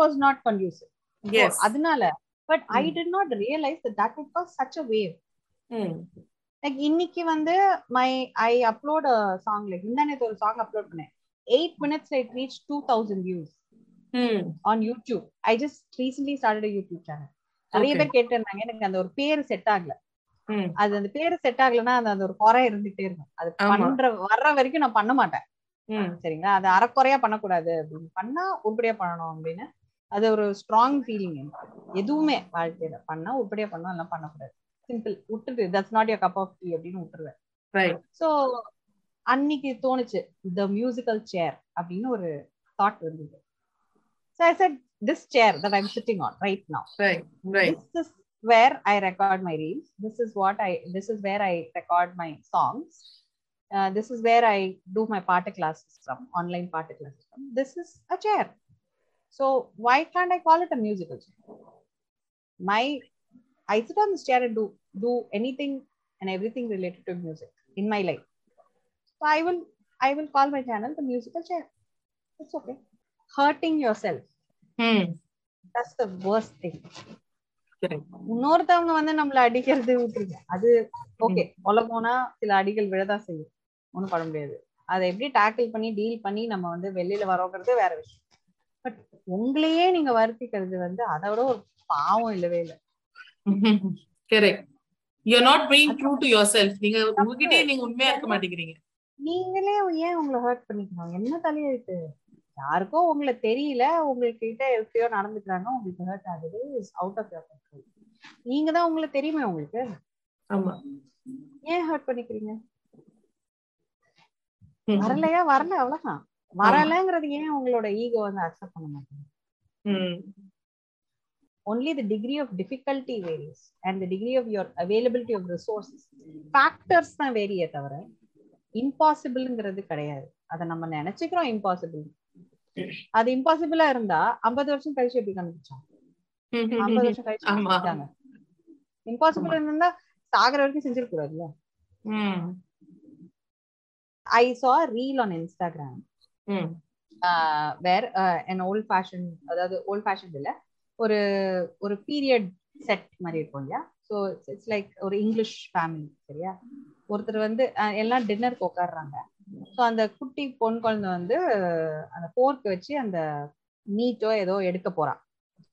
S2: Was not conducive.
S1: எஸ்
S2: அதனால but
S1: I
S2: did not realize that that would cause such a wave.
S1: ம்
S2: லைக் இன்னைக்கு வந்து my I upload song like இந்த ஒரு song upload பண்ணேன். Eight minutes I reach two thousand views
S1: hmm
S2: on YouTube I just recently started YouTube channel நிறைய. பேர் கேட்டிருந்தாங்க எனக்கு அந்த ஒரு பேரு செட் ஆகல.
S1: ம்
S2: அது அந்த பேரு செட் ஆகலன்னா அந்த அந்த ஒரு குறை இருந்துட்டே இருக்கும். அது. பண்ற வர்ற வரைக்கும் நான் பண்ண மாட்டேன்.
S1: ம்
S2: சரிங்களா? அது அறக்குறையா பண்ணக்கூடாது. அப்படின்னு பண்ணா உருப்படியா பண்ணணும் அப்படின்னு. அது ஒரு ஸ்ட்ராங் ஃபீலிங் எதுவுமே வாழ்க்கையில பண்ணா உருப்படியா பண்ணணும் எல்லாம் பண்ணக்கூடாது. சிம்பிள் விட்டுட்டு that's not your cup of tea அப்படின்னு விட்டுருவேன். ஸோ அன்னைக்கு தோணுச்சு த மியூசிக்கல் சேர் அப்படின்னு ஒரு தாட் இருந்தது so I set this chair that I'm sitting on right now
S1: right right
S2: this is where I record my reels. This is what I. This is where I record my songs. Uh, this is where I do my party classes from online party classes from. This is a chair. So why can't I call it a musical chair? My I sit on this chair and do do anything and everything related to music in my life. So I will I will call my channel the musical chair. It's okay. Hurting yourself.
S1: ம்
S2: That's the worst thing. இன்னொருத்தவங்க வந்து நம்மள அடிக்கிறது விட்டுருங்க. அது okay சொல்ல போனா சில அடிகள் விழதான் செய்யும். ஒண்ணும் பண்ண முடியாது. அதை எப்படி டேக்கிள் பண்ணி டீல் பண்ணி நம்ம வந்து வெளியில வரோங்கிறது வேற விஷயம். பட் உங்களையே நீங்க வருத்திக்கிறது வந்து அதை விட ஒரு பாவம் இல்லவே இல்லை
S1: correct you not being true to yourself நீங்க உங்ககிட்டயே நீங்க உண்மையா இருக்க மாட்டேங்கிறீங்க.
S2: நீங்களே ஏன் உங்களை ஹர்ட் பண்ணிக்கணும்? என்ன தலையெழுத்து யாருக்கோ உங்களை தெரியல. உங்ககிட்ட எப்படியோ நடந்துக்கிறாங்க. உங்களுக்கு ஹர்ட் ஆகுது. அவுட் ஆஃப் யோர் கண்ட்ரோல் நீங்க தான் உங்களை தெரியுமே உங்களுக்கு.
S1: ஆமா.
S2: ஏன் ஹர்ட் பண்ணிக்கிறீங்க? வரலையா? வரல. அவ்வளவுதான். வரலங்கிறது ஏன் உங்களோட ஈகோ வந்து அக்செப்ட் பண்ண மாட்டேங்க
S1: ம்.
S2: Only the degree of difficulty varies and the degree of your availability of resources. Factors தான் வேரியே தவிர இம்பாசிபிள்ங்கிறது கிடையாது. அதை நம்ம நினைச்சுக்கிறோம் இம்பாசிபிள் அது இம்பாசிபிளா இருந்தா ஐம்பது வருஷம் கழிச்சு எப்படி கண்டுபிடிச்சாங்க ஐம்பது வருஷம் கழிச்சு இம்பாசிபிள் இருந்தா சாகர வரைக்கும் செஞ்சிருக்கூடாதுல்ல I saw reel on
S1: Instagram
S2: where an old fashion அதாவது ஓல்ட் ஃபேஷன் இல்ல ஒரு ஒரு பீரியட் செட் மாதிரி இருக்கும் இல்லையா? ஸோ இட்ஸ் லைக் ஒரு இங்கிலீஷ் ஃபேமிலி சரியா? ஒருத்தர் வந்து எல்லாம் டின்னருக்கு உட்காடுறாங்க ஸோ அந்த குட்டி பொன் குழந்தை வந்து அந்த போர்க்கு வச்சு அந்த மீட்டோ ஏதோ எடுக்க போறான்.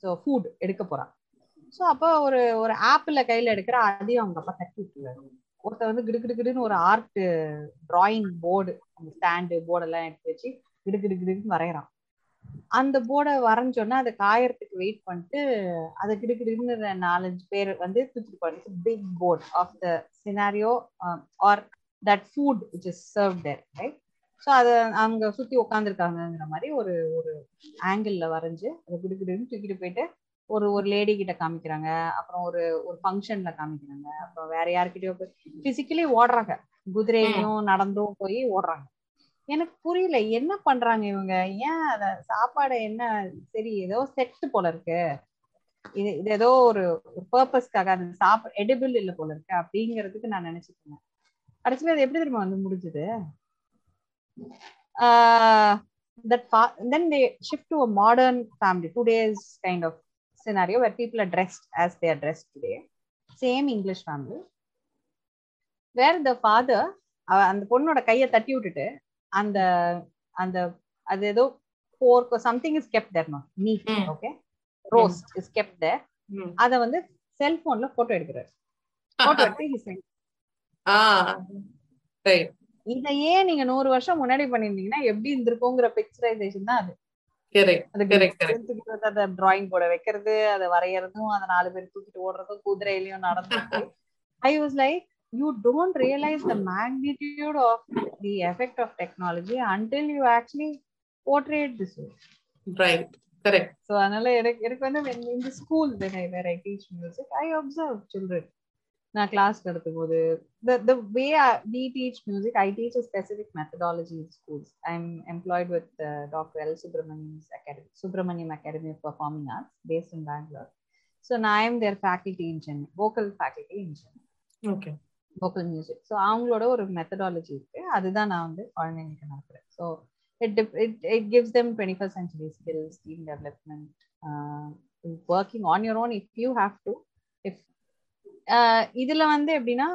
S2: ஸோ ஃபுட் எடுக்க போறான். ஸோ அப்போ ஒரு ஒரு ஆப்பிள கையில எடுக்கிற அதையும் அவங்க அப்பா தட்டி விட்டுருவாரு. ஒருத்தர் வந்து கிடுகிடுகிடுன்னு ஒரு ஆர்ட் டிராயிங் போர்டு அந்த ஸ்டாண்டு போர்டெல்லாம் எடுத்து வச்சு கிடுகிடுகிடுன்னு வரைகிறான். அந்த போர்டை வரைஞ்சோன்னா அதை காயறதுக்கு வெயிட் பண்ணிட்டு அதை கிடு நாலஞ்சு பேர் வந்து தூக்கிட்டு போறாங்க pick port of the scenario or that food which is serve there right so அதை அவங்க சுத்தி உட்காந்துருக்காங்கங்கிற மாதிரி ஒரு ஒரு ஆங்கிளில் வரைஞ்சு அதை கிடுக்கிடுன்னு தூக்கிட்டு போயிட்டு ஒரு ஒரு லேடி கிட்ட காமிக்கிறாங்க. அப்புறம் ஒரு ஒரு ஃபங்க்ஷன்ல காமிக்கிறாங்க. அப்புறம் வேற யார்கிட்டயோ போய் பிசிக்கலி ஓடுறாங்க. குதிரையும் நடந்தும் போய் ஓடுறாங்க. எனக்கு புரியல. என்ன பண்றாங்க இவங்க? ஏன் அத சாப்பாடு என்ன சரி ஏதோ செட் போல இருக்கு. இது இது ஏதோ ஒரு பர்பஸ்க்காக அது சாப்பிட எடிபிள் இல்ல போல இருக்கு அப்படிங்கிறதுக்கு நான் நினைச்சிட்டு இருந்தேன். கடைசியில அது எப்படி தெரியுமா வந்து முடிஞ்சது? That fa- then they shift to a modern family. Today's kind of scenario where people are dressed as they are dressed today. Same english family. Where the father அவ- அந்த பொண்ணோட கையை தட்டி விட்டுட்டு அந்த அந்த அது ஏதோ pork something is kept there
S1: not
S2: meat. Okay roast is kept
S1: there.
S2: அத வந்து செல்போன்ல போட்டோ எடுக்கிறாரு. போட்டோ எடுத்து இத ஏன் நீங்க நூறு வருஷம் முன்னாடி பண்ணிருந்தீங்கன்னா எப்படி இருந்திருக்குங்கிற பிக்சரைசேஷன் தான் அது. டிராயிங் போர்டை வைக்கிறது அதை வரையறதும் அதை நாலு பேர் தூக்கிட்டு ஓடுறதும் குதிரையிலயும் நடந்து I was like you don't realise the magnitude of the effect of technology until you actually portray this
S1: right correct
S2: so அதனால எனக்கு எனக்கு வந்து when in the school when I where I teach music I observe children நான் class நடத்தும் போது the the way I, we teach music i teach a specific methodology in schools i'm employed with uh, dr l subramanian's academy subramanian academy of performing arts based in bangalore so now i am their faculty in chennai vocal faculty in chennai
S1: okay
S2: vocal music so அவங்களோட ஒரு methodology இருக்கு. அதுதான் நான் வந்து குழந்தைங்களுக்கு நடக்கிறேன் so it it it gives them twenty first century skills team development working on your own if you have to if இதுல வந்து எப்படின்னா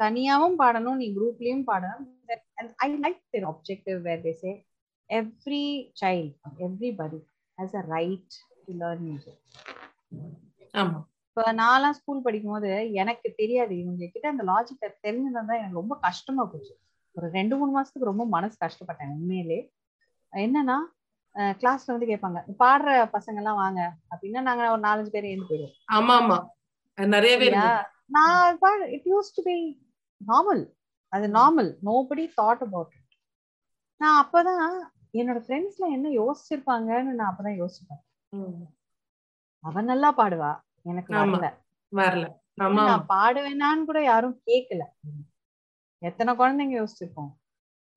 S2: தனியாவும் பாடணும் நீ குரூப்லயும் பாடணும். I like their objective where they say every child everybody has a right to learn music
S1: ஆமாம்
S2: இப்ப நான்லாம் ஸ்கூல் படிக்கும் போது எனக்கு தெரியாது. இவங்க கிட்ட அந்த லாஜிக் தெரிஞ்சதா தான் எனக்கு ரொம்ப கஷ்டமா போச்சு. ஒரு ரெண்டு மூணு மாசத்துக்கு ரொம்ப மனசு கஷ்டப்பட்டேன் உண்மையிலே. என்னன்னா கிளாஸ்ல வந்து கேட்பாங்க பாடுற பசங்க எல்லாம் வாங்க. அப்படின்னா நாங்க ஒரு நாலஞ்சு பேர் எழுந்து போயிடுவோம்.
S1: ஆமா ஆமா
S2: சரியா?
S1: இருக்கு
S2: நான் it used to be normal அது normal nobody thought about it நான் அப்பதான் என்னோட ஃப்ரெண்ட்ஸ்ல என்ன யோசிச்சிருப்பாங்கன்னு நான் அப்பதான் யோசிப்பேன்.
S1: ம்.
S2: அவ நல்லா பாடுவா. எனக்கு. வரல.
S1: வரல.
S2: நான் பாடுவேனான்னு கூட யாரும் கேட்கல எத்தனை குழந்தைங்க யோசிச்சிருக்கோம்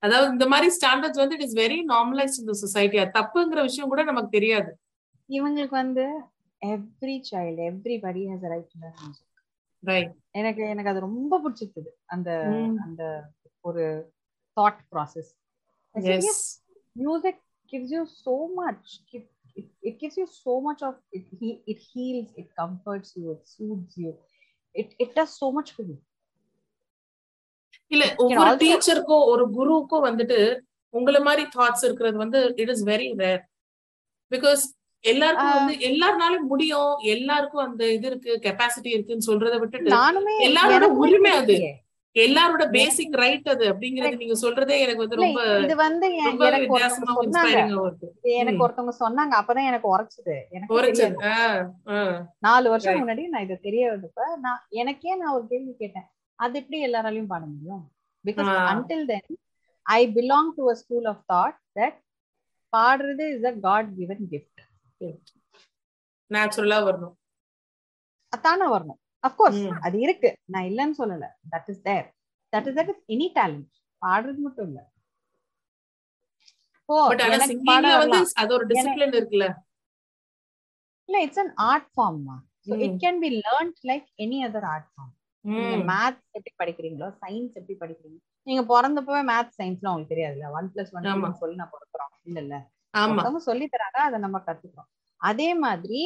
S1: அதாவது இந்த மாதிரி ஸ்டாண்டர்ட்ஸ் வந்து இட் இஸ் வெரி நார்மலைஸ் இந்த சொசைட்டி அது தப்புங்கிற விஷயம் கூட நமக்கு தெரியாது.
S2: இவங்களுக்கு வந்து every child everybody has right music
S1: right
S2: எனக்கு எனக்கு அது ரொம்ப பிடிச்சிருக்குது. அந்த. அந்த ஒரு thought process
S1: yes
S2: music gives you so much. It, it, gives you so much of it he, it heals it comforts you it soothes you. It it does so much for you.
S1: இல்ல ஒவ்வொரு டீச்சருக்கும் ஒரு குருவுக்கும் வந்துட்டு உங்கள மாதிரி thoughts இருக்கிறது வந்து it is very rare because எல்லாருக்கும் வந்து எல்லாருனாலும் முடியும் எல்லாருக்கும் அந்த இது இருக்கு கெப்பாசிட்டி இருக்குன்னு சொல்றதை விட்டுட்டு எல்லாரோட உரிமை அது. எல்லாரோட பேசிக் ரைட் அது அப்படிங்கறது நீங்க சொல்றதே எனக்கு வந்து ரொம்ப
S2: இது வந்து எனக்கு ஒருத்தவங்க சொன்னாங்க. அப்பதான் எனக்கு உரைச்சது. எனக்கு நாலு வருஷம். முன்னாடி நான் இதை தெரிய வந்தப்ப நான் எனக்கே நான் ஒரு கேள்வி கேட்டேன். அது எப்படி எல்லாராலையும் பாட முடியும்?
S1: Because.
S2: Until then I belong to a school of thought that பாடுறது is a god given gift
S1: நேச்சுரலா வரணும்.
S2: அதான வரணும். அப்கோர்ஸ். அது இருக்கு. நான் இல்லைன்னு சொல்லல. That is there that is that is any talent பாடுறது மட்டும் இல்ல.
S1: இருக்குல்ல.
S2: இல்ல it's an art form so
S1: it.
S2: Can be learned like any other art form நீங்க. மேத்ஸ் எப்படி படிக்கிறீங்களோ சயின்ஸ் எப்படி படிக்கிறீங்க நீங்க பிறந்தப்பவே மேத்ஸ் சயின்ஸ்லாம் உங்களுக்கு தெரியாதுல்ல ஒன் பிளஸ் ஒன். சொல்லி நான் பிறக்கிறோம் இல்ல இல்ல. சொல்லி தராங்க அதை நம்ம கத்துக்கிறோம். அதே மாதிரி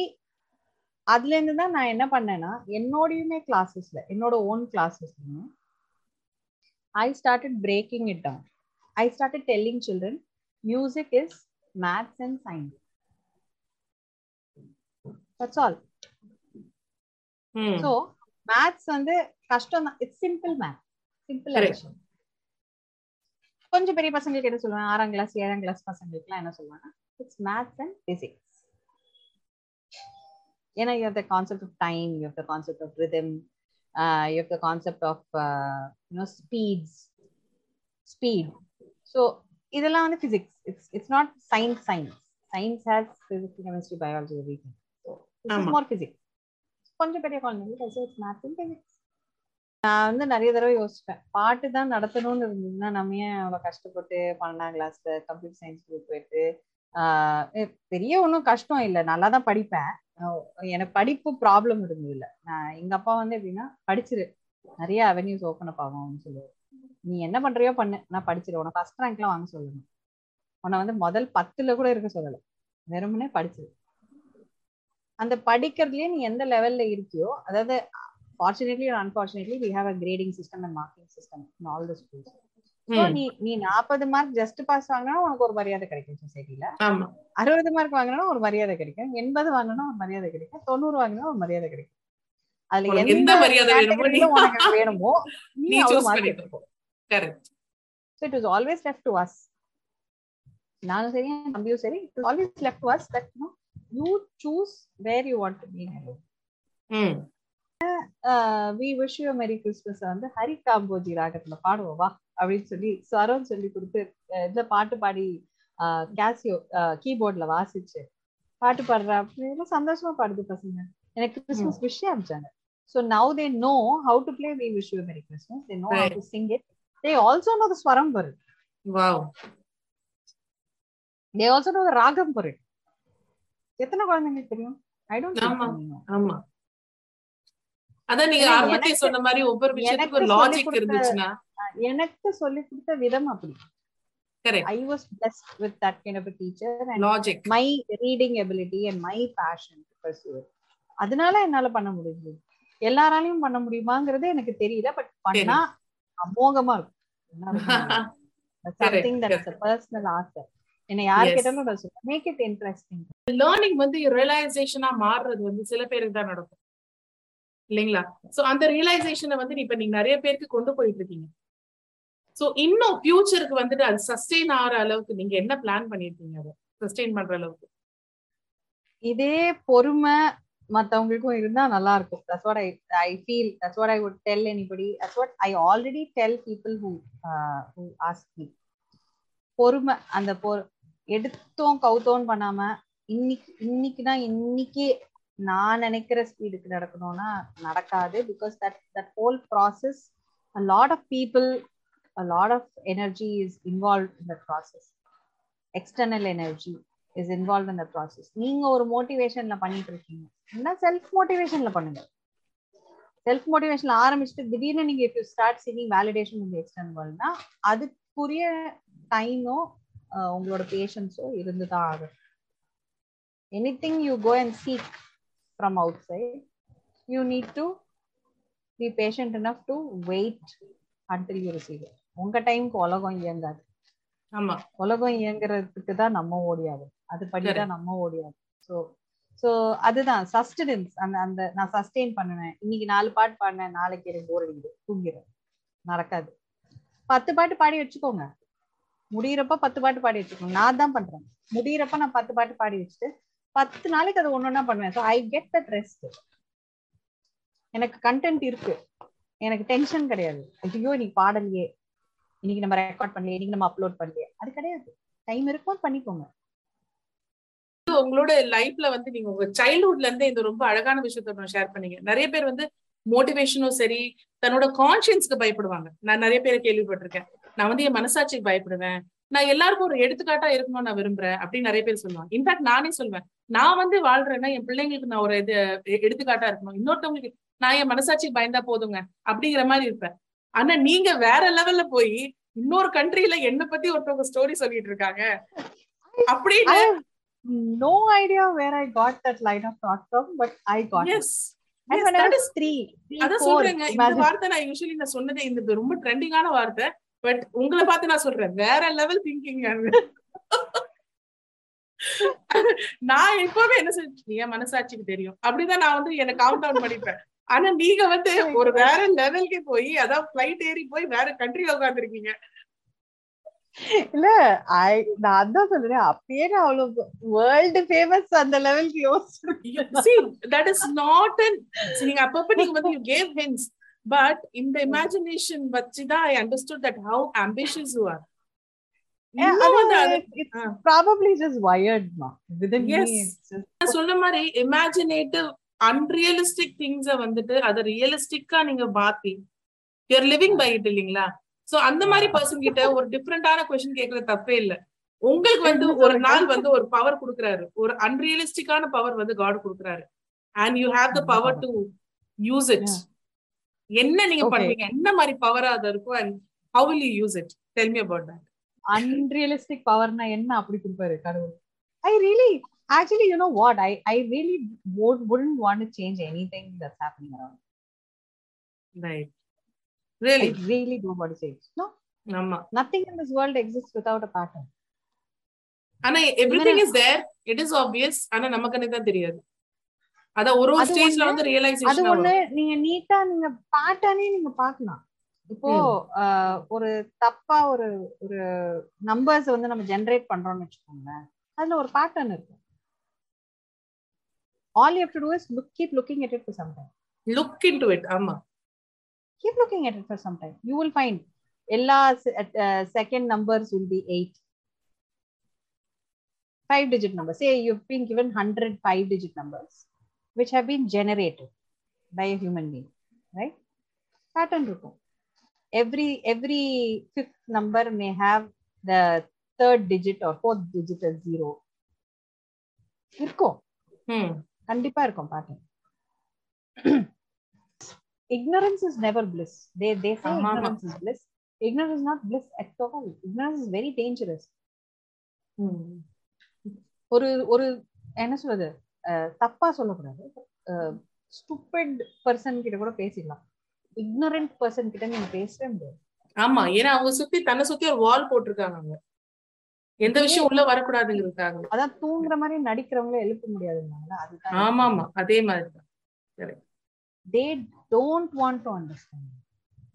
S2: அதுல இருந்து தான் நான் என்ன பண்ணேன்னா என்னோடையுமே கிளாஸஸ்ல என்னோட own கிளாஸஸ்லயும் I started breaking it down I started telling children music is maths and science that's all
S1: hmm.
S2: So maths வந்து கஷ்டம் தான். It's simple math simple
S1: Correct.
S2: கொஞ்சம் பெரிய பசங்களுக்கு என்ன சொல்லுவாங்க ஆறாம் கிளாஸ் ஏழாம் கிளாஸ் பசங்களுக்குலாம் என்ன சொல்லுவாங்க இட்ஸ் மேத்ஸ் அண்ட் பிசிக்ஸ் ஏன்னா you have the concept of time you have the concept of rhythm you have the concept of you know speeds speed so இதெல்லாம் வந்து physics it's it's not science science science has physics chemistry biology
S1: everything.
S2: More physics கொஞ்சம் பெரிய குழந்தைங்களுக்கு it's maths நான் வந்து நிறைய தடவை யோசிப்பேன். பாட்டு தான் நடத்தணும்னு இருந்ததுன்னா நம்ம ஏன் அவ்வளோ கஷ்டப்பட்டு பன்னெண்டாம் கிளாஸ்ல கம்ப்யூட்டர் சயின்ஸ் குரூப் போயிட்டு பெரிய ஒன்றும் கஷ்டம் இல்லை. நல்லா தான் படிப்பேன் எனக்கு படிப்பு ப்ராப்ளம் இருந்தது இல்லை நான் எங்க அப்பா வந்து எப்படின்னா படிச்சிரு. நிறைய அவென்யூஸ் ஓப்பன் அப் ஆகும் சொல்லுவாரு. நீ என்ன பண்றியோ பண்ணு. நான் படிச்சிரு உனக்கு ஃபர்ஸ்ட் ரேங்க்லாம் வாங்க சொல்லணும் உன்னை வந்து முதல் பத்துல கூட இருக்க சொல்லலை. வெறுமனே படிச்சிரு. அந்த படிக்கிறதுலயே நீ எந்த லெவல்ல இருக்கியோ அதாவது fortunately unfortunately we have a grading system and marking system in all the schools. நீ நீ நாற்பது மார்க் ஜஸ்ட் பாஸ் வாங்கினா உனக்கு ஒரு மரியாதை கிடைக்கும் சொசைட்டில. அறுபது மார்க் வாங்கினா ஒரு மரியாதை கிடைக்கும். எண்பது வாங்கினா ஒரு மரியாதை கிடைக்கும். தொண்ணூறு வாங்கினா ஒரு மரியாதை கிடைக்கும். அதுல
S1: எந்த மரியாதை வேணுமோ நீ-
S2: உனக்கு வேணுமோ நீ it was always left to us நானும் சரி என் தம்பியும் சரி it was always left to us that you choose where you want to
S1: be
S2: we wish you merry Christmas வந்து ஹரி காம்போஜி ராகத்துல பாடுவோம் வா அப்படின்னு சொல்லி ஸ்வரம் சொல்லி கொடுத்து இந்த பாட்டு பாடி கேசியோ கீபோர்ட்ல வாசிச்சு பாட்டு பாடுற அப்படின்னு சந்தோஷமா பாடுது பசங்க எனக்கு கிறிஸ்மஸ் விஷயம் அனுப்பிச்சாங்க So now they know how to play We Wish You a Merry Christmas. They know how
S1: Right.
S2: to sing it. They also know the swaram for it.
S1: Wow
S2: They also know the ragam for it. எத்தனை குழந்தைங்களுக்கு தெரியும் I don't
S1: ஆமா. ஆமா அதான் நீங்க
S2: எனக்கு-
S1: சொன்ன மாதிரி ஒவ்வொரு விஷயத்துக்கும் லாஜிக் இருந்துச்சுன்னா?
S2: எனக்கு சொல்லி கொடுத்த விதம் அப்படி.
S1: Correct
S2: I was blessed with that kind of teacher and
S1: logic
S2: my reading ability and my passion அதனால என்னால பண்ண முடியுது எல்லாராலையும் பண்ண முடியுமாங்கிறது எனக்கு தெரியல பட் பண்ணா அமோகமா இருக்கும். பர்சனல் ஆசை என்ன யார். கேட்டாலும் நான் சொல்லுவேன் மேக் இட் இன்ட்ரெஸ்டிங்
S1: லேர்னிங் வந்து ரியலைசேஷனா மாறுறது வந்து சில பேருக்கு தான் நடக்கும். இல்லைங்களா? சோ அந்த ரியலைசேஷனை வந்து இப்ப நீங்க நிறைய பேருக்கு கொண்டு போயிட்டு இருக்கீங்க சோ இன்னும் ஃபியூச்சருக்கு வந்துட்டு அது சஸ்டெயின் ஆகிற அளவுக்கு நீங்க என்ன பிளான் பண்ணிருக்கீங்க அதை? சஸ்டெயின் பண்ற அளவுக்கு.
S2: இதே பொறுமை மத்தவங்களுக்கும் இருந்தா நல்லா இருக்கும் that's what I I feel that's what I would tell anybody that's what I already tell people who who ask me பொறுமை அந்த பொ எடுத்தோம் கவுத்தோம் பண்ணாம இன்னைக்கு இன்னைக்குனா இன்னைக்கே நான் நினைக்கிற ஸ்பீடுக்கு நடக்கணும்னா நடக்காது because that that whole process a lot of people a lot of energy is involve in process external energy is involve in the process நீங்க ஒரு மோட்டிவேஷன்ல பண்ணிட்டு இருக்கீங்க என்ன செல்ஃப் மோட்டிவேஷன்ல பண்ணுங்க? செல்ஃப் மோட்டிவேஷன்ல ஆரம்பிச்சுட்டு திடீர்னு நீங்க if you start seeking validation இந்த எக்ஸ்டர்னல் வேர்ல்ட்னா அதுக்குரிய டைமோ உங்களோட பேஷன்ஸோ இருந்து தான் ஆகும். Anything you go and seek from outside you need to be patient enough to wait until you receive உங்க டைம்க்கு உலகம் இயங்காது.
S1: ஆமா.
S2: உலகம் இயங்குறதுக்கு தான் நம்ம ஓடியாகும் அது படிதான் நம்ம ஓடியாகும் ஸோ ஸோ அதுதான். சஸ்டனன்ஸ் அந்த அந்த நான் சஸ்டெயின் பண்ணுவேன் இன்னைக்கு நாலு பாட்டு பாடினேன். நாளைக்கு எனக்கு போர் அடிக்குது. தூங்கிடும் நடக்காது பத்து பாட்டு பாடி வச்சுக்கோங்க. முடியிறப்ப பத்து பாட்டு பாடி வச்சுக்கோங்க. நான் தான் பண்றேன். முடியிறப்ப நான் பத்து பாட்டு பாடி வச்சுட்டு பத்து நாளைக்கு அது ஒன்னொன்னா பண்ணுவேன். So I get that rest எனக்கு கண்டென்ட் இருக்கு. எனக்கு டென்ஷன் கிடையாது. ஐயோ இன்னைக்கு பாடலையே. இன்னைக்கு நம்ம ரெக்கார்ட் பண்ணலையே. இன்னைக்கு நம்ம அப்லோட் பண்ணலையே. அது கிடையாது. டைம் இருக்கும் பண்ணிக்கோங்க.
S1: உங்களோட லைஃப்ல வந்து நீங்க உங்க சைல்ட்ஹுட்ல இருந்து இந்த ரொம்ப அழகான விஷயத்த ஷேர் பண்ணீங்க. நிறைய பேர் வந்து மோட்டிவேஷனும் சரி தன்னோட கான்சியன்ஸ்க்கு பயப்படுவாங்க. நான் நிறைய பேரை கேள்விப்பட்டிருக்கேன். நான் வந்து என் மனசாட்சிக்கு பயப்படுவேன். நான் எல்லாருக்கும் ஒரு எடுத்துக்காட்டா இருக்கணும்னு நான் விரும்புறேன் அப்படின்னு நிறைய பேர் சொல்லுவாங்க. இன்ஃபேக்ட் நானே சொல்லுவேன் நான் வந்து வாழ்றேன்னா என் பிள்ளைங்களுக்கு நான் ஒரு இது எடுத்துக்காட்டா இருக்கணும். இன்னொருத்தவங்களுக்கு நான் என் மனசாட்சிக்கு பயந்தா போதுங்க அப்படிங்கிற மாதிரி இருப்பேன். ஆனா நீங்க வேற லெவல்ல போய் இன்னொரு கண்ட்ரில என்ன பத்தி ஒருத்தவங்க ஸ்டோரி சொல்லிட்டு இருக்காங்க. அப்படின்னு
S2: idea where I got that line of thought from, but I got it. Yes
S1: அதான் சொல்றேங்க. இந்த. வார்த்தை நான் யூஸ்வலி நான் சொன்னதே இந்த ரொம்ப ட்ரெண்டிங்கான வார்த்தை. பட் உங்களை பார்த்து நான் சொல்றேன் வேற லெவல் திங்கிங் நான் எப்பவுமே என்ன சொல்றேன் என் மனசாட்சிக்கு தெரியும். அப்படிதான் நான் வந்து என்ன கவுண்ட் டவுன் பண்ணிப்பேன். ஆனா நீங்க வந்து ஒரு வேற லெவலுக்கு போய் அதான் பிளைட் ஏறி போய் வேற கண்ட்ரில உட்காந்துருக்கீங்க
S2: இல்ல ஐ நான் அதான் சொல்றேன் அப்பயே நான் அவ்வளவு வேர்ல்டு ஃபேமஸ் அந்த லெவலுக்கு
S1: that is not an see, நீங்க அப்பப்ப நீங்க வந்து you gave hints. But இந்த imagination வச்சுதான் I understood that how ambitious you are. இன்னும் வந்து அது-
S2: it's
S1: ah.
S2: probably just wired ma. Within
S1: Yes.
S2: me it's just
S1: நான் சொன்ன மாதிரி இமேஜினேட்டிவ் அன்ரியலிஸ்டிக் திங்ஸ வந்துட்டு அதை ரியலிஸ்டிக்கா நீங்க மாத்தி யூஆர் லிவிங் பை இட் இல்லீங்களா? சோ அந்த மாதிரி பர்சன் கிட்ட ஒரு டிஃப்ரெண்டான கொஸ்டின் கேக்குறது தப்பே இல்ல. உங்களுக்கு வந்து ஒரு நாள் வந்து ஒரு பவர் கொடுக்குறாரு. ஒரு அன்ரியலிஸ்டிக்கான பவர் வந்து காட் கொடுக்குறாரு. And you have the power to use it என்ன நீங்க. பண்ணுவீங்க என்ன மாதிரி பவரா அது இருக்கும் and how will you use it tell me about that
S2: unrealistic பவர்னா என்ன அப்படி கொடுப்பாரு கடவுள் I really actually you know what I I really would wouldn't want to change anything that's happening around
S1: right
S2: I
S1: really
S2: really don't want to change no
S1: ஆமா
S2: nothing in this world exists without a pattern
S1: ஆனா everything is there it is obvious ஆனா நமக்கு தான் தெரியாது அதான் ஒரு
S2: அது
S1: ஸ்டேஜ்ல வந்து
S2: அது
S1: ரியலைசேஷன்
S2: ஒண்ணு நீங்க நீட்டா நீங்க பேட்டர்னே நீங்க பார்க்கலாம். இப்போ ஒரு தப்பா ஒரு ஒரு நம்பர்ஸ் வந்து நம்ம ஜெனரேட் பண்றோம்னு வச்சுக்கோங்களேன். அதுல ஒரு பேட்டர்ன் இருக்கு all you have to to is look keep looking at it for some time.
S1: Look into it ஆமா.
S2: Keep looking at it for some time. You will find எல்லா second numbers will be 8 five digit numbers. Say you've been given 100 five digit numbers. which have been generated by a human being right pattern இருக்கும் every every fifth number may have the third digit or fourth digit zero இருக்கும்
S1: ம்
S2: கண்டிப்பா இருக்கும் pattern ignorance is never bliss they they say
S1: ஆமா, ஆமா.
S2: ignorance is bliss ignorance is not bliss at all ignorance is very dangerous
S1: ம்
S2: ஒரு ஒரு என்ன சொல்றது அஹ், தப்பா சொல்லக்கூடாது. ஸ்டூபிட் பர்சன் கிட்ட கூட பேசிடலாம். Ignorant பர்சன் கிட்ட நீங்க பேசவே முடியாது.
S1: ஆமா ஏன்னா அவங்க சுத்தி தன்னை சுத்தி ஒரு வால் போட்டிருக்காங்க அவங்க. எந்த விஷயம் உள்ள வரக்கூடாதுங்கிறதுக்காக.
S2: அதான் தூங்குற மாதிரி நடிக்கிறவங்கள எழுப்ப முடியாதுன்னால அதுதான்.
S1: ஆமா ஆமா அதே மாதிரி தான்
S2: they don't want to understand.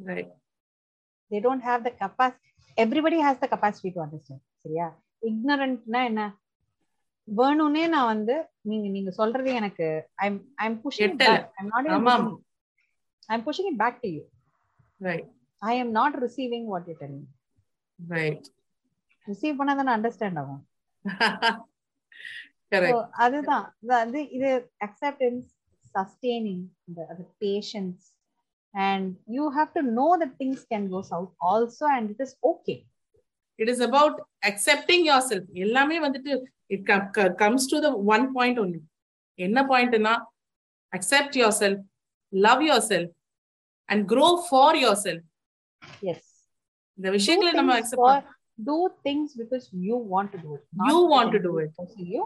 S1: Right.
S2: they don't have the capacity. Everybody has the capacity to understand சரியா? Ignorantனா என்ன? வேணும்னே நான் வந்து நீங்க நீங்க சொல்றது எனக்கு even
S1: ஆமா,
S2: pushing it. i'm pushing it back to you.
S1: Right.
S2: i am not receiving what you're telling me.
S1: Right.
S2: Receive பண்ணா தானே அண்டர்ஸ்டாண்ட் ஆகும். அதுதான். அது இது அக்செப்டன்ஸ் சஸ்டெய்னிங் அது patience and you have to know that things can go south also and it is okay
S1: It is about accepting yourself. எல்லாமே வந்துட்டு co- comes to the one point only. என்ன பாயிண்ட்னா accept yourself, love yourself and grow for yourself.
S2: Yes
S1: இந்த விஷயங்களை நம்ம பண்ண-
S2: do things because you want to do it.
S1: You want to do
S2: anybody
S1: it.
S2: You,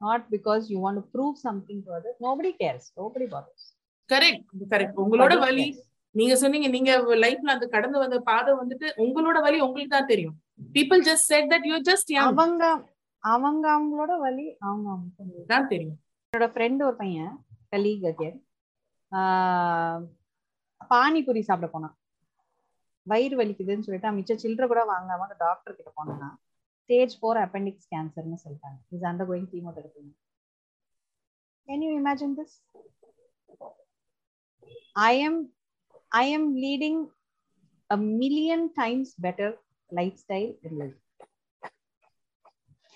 S2: not because you want to prove something to others. Nobody cares. Nobody bothers.
S1: correct correct உங்களோட வலி. நீங்க சொன்னீங்க நீங்க லைஃப்ல அந்த கடந்து வந்த பாதை வந்துட்டு உங்களோட வலி உங்களுக்கு தான் தெரியும் people just said that you just
S2: அவங்க அவங்க அவங்களோட வழி அவங்க அவங்க
S1: தான் தெரியும்.
S2: என்னோட ஃப்ரெண்ட் ஒரு பையன் கலீக் அகேன் பானிபூரி சாப்பிட போனான். வயிறு வலிக்குதுன்னு சொல்லிட்டு மிச்ச சில்லற கூட வாங்காம டாக்டர் கிட்ட போனா ஸ்டேஜ் ஃபோர் அப்பெண்டிக்ஸ் கேன்சர்னு சொல்லிட்டாங்க. Is undergoing chemotherapy can you imagine this I am I am leading a million times better lifestyle in life.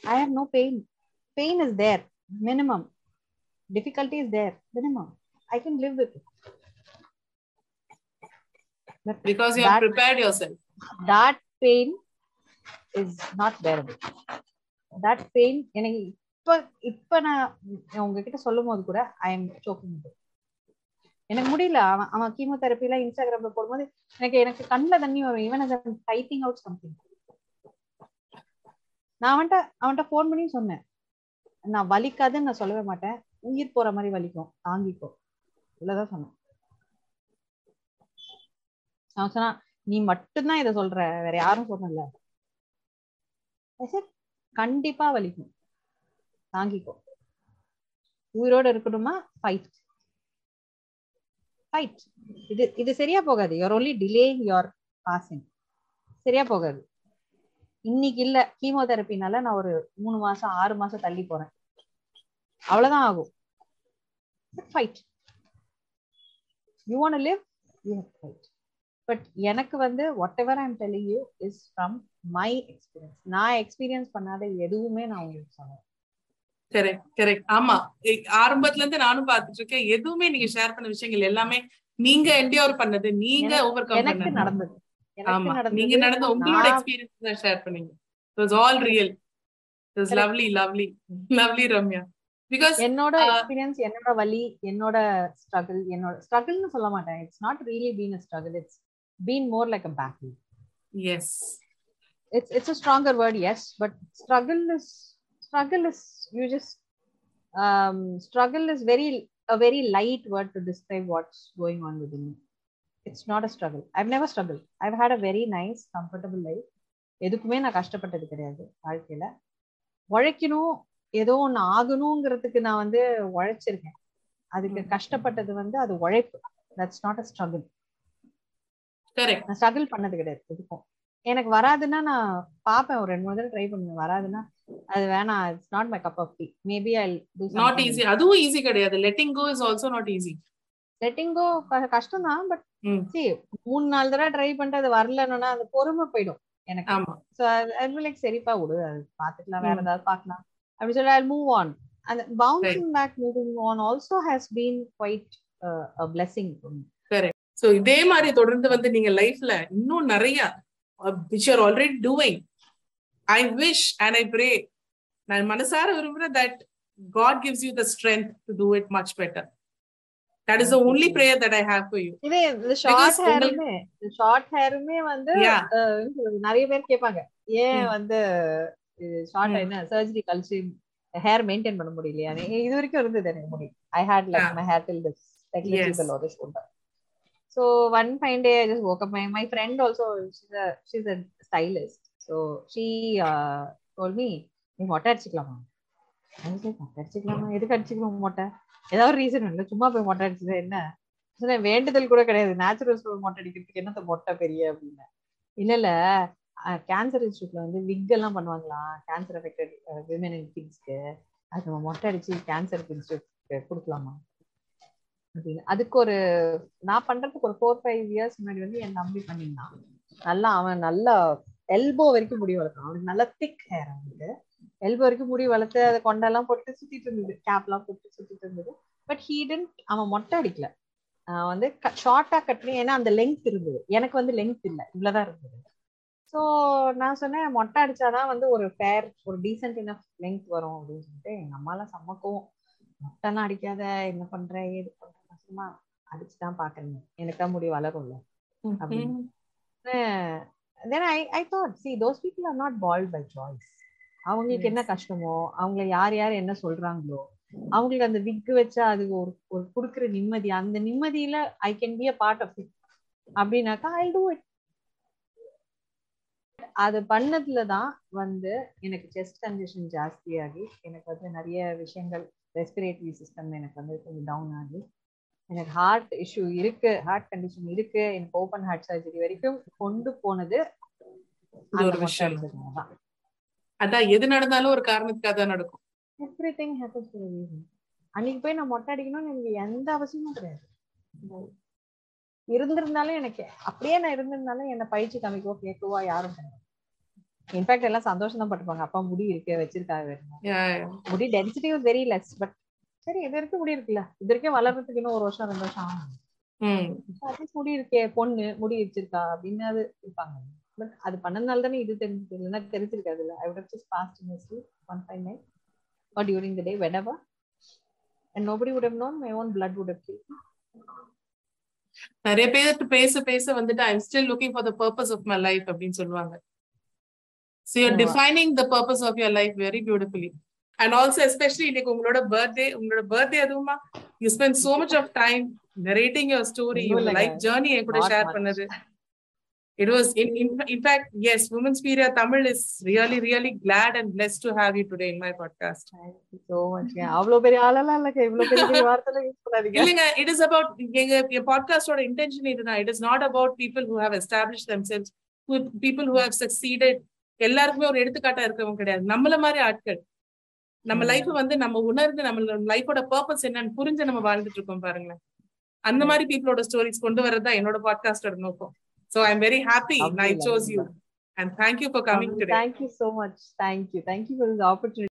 S2: I have no pain. Pain is there, minimum. Difficulty is there, minimum. I can live with it. But
S1: because you have
S2: that,
S1: prepared yourself
S2: that pain is not bearable. That pain, எனக்கு இப்ப இப்ப நான் உங்ககிட்ட சொல்லும் போது கூட I am soaking எனக்கு முடியல. அவன் அவன் கீமோதெரப்பி எல்லாம் இன்ஸ்டாகிராம்ல போடும்போது எனக்கு எனக்கு கண்ணில் தண்ணி வரும். ஈவன் அது டைப்பிங் அவுட் சம்திங் நான் அவன்கிட்ட அவன்கிட்ட ஃபோன் பண்ணி சொன்னேன். நான் வலிக்காதுன்னு நான் சொல்லவே மாட்டேன். உயிர் போற மாதிரி வலிக்கும். தாங்கிக்கோ. இவ்வளவுதான் சொன்னேன். அவன் சொன்னா நீ மட்டும்தான் இதை சொல்ற. வேற யாரும் சொன்னல. கண்டிப்பா வலிக்கும். தாங்கிக்கோ. உயிரோட இருக்கணுமா? ஃபைட் ஃபைட் இது இது சரியா போகாது. You're only delaying your passing சரியா போகாது. இன்னைக்கு இல்ல. கீமோதெரப்பினால நான் ஒரு மூணு மாசம் ஆறு மாசம் தள்ளி போறேன். அவ்வளவுதான் ஆகும். Fight you want live you fight but எனக்கு வந்து whatever I'm telling you is from my experience நான் எக்ஸ்பீரியன்ஸ் பண்ணாத எதுவுமே நான் உங்களுக்கு சொல்லுவேன்
S1: கரெக்ட் கரெக்ட் ஆமா. ஆரம்பத்துல இருந்து நானும் பார்த்துட்டு இருக்கேன் எதுவுமே நீங்க ஷேர் பண்ண விஷயங்கள் எல்லாமே நீங்க என்டியோர் பண்ணது நீங்க ஓவர் கம் பண்ணது.
S2: நடந்தது.
S1: ஆமா. நீங்க நடந்த உங்களோட எக்ஸ்பீரியன்ஸ் தான் ஷேர் பண்ணீங்க. It was all real it
S2: was.
S1: Lovely lovely lovely Ramya because
S2: என்னோட எக்ஸ்பீரியன்ஸ் என்னோட வலி என்னோட ஸ்ட்ரகிள் என்னோட ஸ்ட்ரகிள்னு சொல்ல மாட்டேன். It's not really been a struggle it's been more like a battle
S1: yes
S2: it's it's a stronger word yes. But struggle is struggle is you just um struggle is very a very light word to describe what's going on within me it's not a struggle i've never struggled i've had a very nice comfortable life எதுக்குமே நான் கஷ்டப்பட்டது கிடையாது வாழ்க்கையில உழைக்கணும் ஏதோ ஒண்ணு ஆகணுங்கிறதுக்கு நான் வந்து உழைச்சிருக்கேன் அதுக்கு. கஷ்டப்பட்டது வந்து அது உழைப்பு தட்ஸ் நாட் அ ஸ்ட்ரகிள் நான் ஸ்ட்ரகிள் பண்ணது கிடையாது எதுக்கும் எனக்கு வராதுன்னா நான் பார்ப்பேன் ஒரு ரெண்டு மூணு தடவை ட்ரை பண்ணுவேன். வராதுன்னா அது வேணாம். It's not my cup of tea maybe I
S1: not easy அதுவும் ஈஸி கிடையாது. Letting go is also not easy
S2: letting go கஷ்டம் தான் பட்
S1: ம்.
S2: சி மூணு நாலு தடவை ட்ரை பண்ணிட்டு அது வரலன்னா அது பொறுமை போயிடும் எனக்கு.
S1: ஆமா.
S2: ஸோ அது லைக் சரிப்பா விடு. அது பார்த்துக்கலாம் வேற. ஏதாவது பார்க்கலாம் அப்படி சொல்லி ஐ மூவ் ஆன் அந்த bouncing back moving on also has been quite blessing
S1: so இதே மாதிரி தொடர்ந்து வந்து நீங்க லைஃப்ல இன்னும் நிறைய which are already doing I wish and I pray நான் மனசார விரும்புறேன் that god gives you the strength to do it much better that is the only prayer that I have for you
S2: இதே இந்த ஷார்ட் ஹேருமே ஷார்ட் ஹேருமே வந்து நிறைய பேர் கேட்பாங்க. ஏன் வந்து ஷார்ட் என்ன சர்ஜரி கழிச்சு ஹேர் மெயின்டைன் பண்ண முடியலையா இது வரைக்கும் இருந்தது எனக்கு முடி. I had like my hair till this like little ஒரு shoulder so one fine day I just woke up. My my friend also she's a she's a stylist. So she uh, told me நீ மொட்டை அடிச்சுக்கலாமா? மொட்டை அடிச்சுக்கலாமா? எதுக்கு அடிச்சுக்கணும் மொட்டை? ஏதாவது reason இல்லை சும்மா போய் மொட்டை அடிச்சது என்ன? வேண்டுதல் கூட கிடையாது. நேச்சுரல் மொட்டை அடிக்கிறதுக்கு என்னத்த மொட்டை பெரிய? அப்படின்னு. இல்ல இல்ல. கேன்சர் இன்ஸ்டியூட்ல வந்து விக் எல்லாம் பண்ணுவாங்களாம் கேன்சர் அஃபெக்டட் விமன் அண்ட் கிட்ஸ்க்கு அது நம்ம மொட்டை அடிச்சு கேன்சர் இன்ஸ்டியூட் கொடுக்கலாமா? அதுக்கு ஒரு நான் பண்றதுக்கு ஒரு ஃபோர் ஃபைவ் இயர்ஸ் முன்னாடி வந்து என் தம்பி பண்ணியிருந்தான். நல்லா அவன் நல்லா எல்போ வரைக்கும் முடி வளர்த்தான். அவனுக்கு நல்ல திக் ஹேர் அவனுக்கு. எல்போ வரைக்கும் முடி வளர்த்து அதை கொண்டெல்லாம் போட்டு சுத்திட்டு இருந்தது. கேப்லாம் போட்டு சுத்திட்டு இருந்தது. பட் ஹீ டென்ட் அவன் மொட்டை அடிக்கல. வந்து ஷார்ட்டா கட்டுறேன் ஏன்னா அந்த லெங்க் இருந்தது. எனக்கு வந்து லெங்க் இல்லை. இவ்வளவுதான் இருந்தது. ஸோ நான் சொன்னேன் மொட்டை அடிச்சாதான் வந்து ஒரு ஃபேர் ஒரு டீசென்ட் இனஃப் லெங்க் வரும் அப்படின்னு சொல்லிட்டு எங்க அம்மாலாம் சம்மக்கவும் மொட்டைலாம் அடிக்காத என்ன பண்ற ஏது பண்ற. சும்மா அடிச்சுதான் எனக்கு தான் முடி வளரும்ல. Then I I thought see those people are not bald by choice அவங்களுக்கு என்ன கஷ்டமோ அவங்கள யார் யார் என்ன சொல்றாங்களோ அவங்களுக்கு அந்த விக் வச்சா அது ஒரு ஒரு கொடுக்குற நிம்மதி. அந்த நிம்மதியில I can be a part of it அப்படின்னாக்கா ஐ டூ இட் அது பண்ணதுலதான் வந்து எனக்கு செஸ்ட் கண்டிஷன் ஜாஸ்தியாகி எனக்கு வந்து நிறைய விஷயங்கள் ரெஸ்பிரேட்டரி சிஸ்டம் எனக்கு வந்து கொஞ்சம் டவுன் ஆகி எனக்கு ஹார்ட் இஷ்யூ இருக்கு ஹார்ட் கண்டிஷன் இருக்கு. எனக்கு ஓப்பன் ஹார்ட் சர்ஜரி வரைக்கும் கொண்டு போனது
S1: ஒரு விஷயம். அதான் எது நடந்தாலும் ஒரு காரணத்துக்காக தான் நடக்கும்.
S2: Everything happens for reason அன்னைக்கு போய் நான் மொட்டை அடிக்கணும்னு எனக்கு எந்த அவசியமும் கிடையாது. இருந்திருந்தாலும் எனக்கு அப்படியே நான் இருந்திருந்தாலும் என்ன பயிற்சி காமிக்கவோ கேட்கவோ யாரும் கிடையாது. இன்ஃபேக்ட் எல்லாம் சந்தோஷம் தான் பட்டுப்பாங்க. அப்பா முடி இருக்கு வச்சிருக்காங்க. முடி டென்சிட்டி வெரி லெஸ் பட் சரி இது வரைக்கும் முடி இருக்குல்ல. இது வரைக்கும் வளர்றதுக்கு இன்னும் ஒரு வருஷம் ரெண்டு வருஷம் ஆகும் முடி இருக்கே பொண்ணு முடி வச்சிருக்கா அப்படின்னு அது இருப்பாங்க. பட் அது பண்ணதுனால தானே இது தெரிஞ்சது. இல்லைன்னா தெரிஞ்சிருக்காது இல்ல. I would just passed history one five nine or during the day ever and nobody would have known my own blood would have
S1: நிறைய பேருக்கு பேச பேச வந்துட்டு I am still looking for the purpose of my life அப்படின்னு சொல்லுவாங்க. So you're defining the purpose of your life very beautifully and also especially இன்னைக்கு உங்களோட birthday உங்களோட பர்த்டே அதுவுமா you spend so much of time narrating your story your life journey என் கூட share பண்ணது. It was in, in in fact yes women's period tamil is really really glad and blessed to have you today in my podcast.
S2: Thank you so much. அவ்வளவு பெரிய ஆளெல்லாம் இல்ல இவ்வளவு பெரிய வார்த்தை use பண்ணாதீங்க.
S1: இல்லங்க it is about எங்க பாட்காஸ்டோட இன்டென்ஷன் இதுதான். It is not about people who have established themselves who people who have succeeded. எல்லாருக்குமே ஒரு எடுத்துக்காட்டா இருக்கவங்க கிடையாது. நம்மள மாதிரி ஆட்கள் நம்ம லைஃப் வந்து நம்ம உணர்ந்து நம்ம லைஃபோட பர்பஸ் என்னன்னு புரிஞ்சு நம்ம வாழ்ந்துட்டு இருக்கோம் பாருங்களேன் அந்த மாதிரி பீப்புளோட ஸ்டோரிஸ் கொண்டு வரதான் என்னோட பாட்காஸ்டோட நோக்கம் happy I chose you. And thank you for coming today.
S2: Thank you so much. Thank you. Thank you for this opportunity.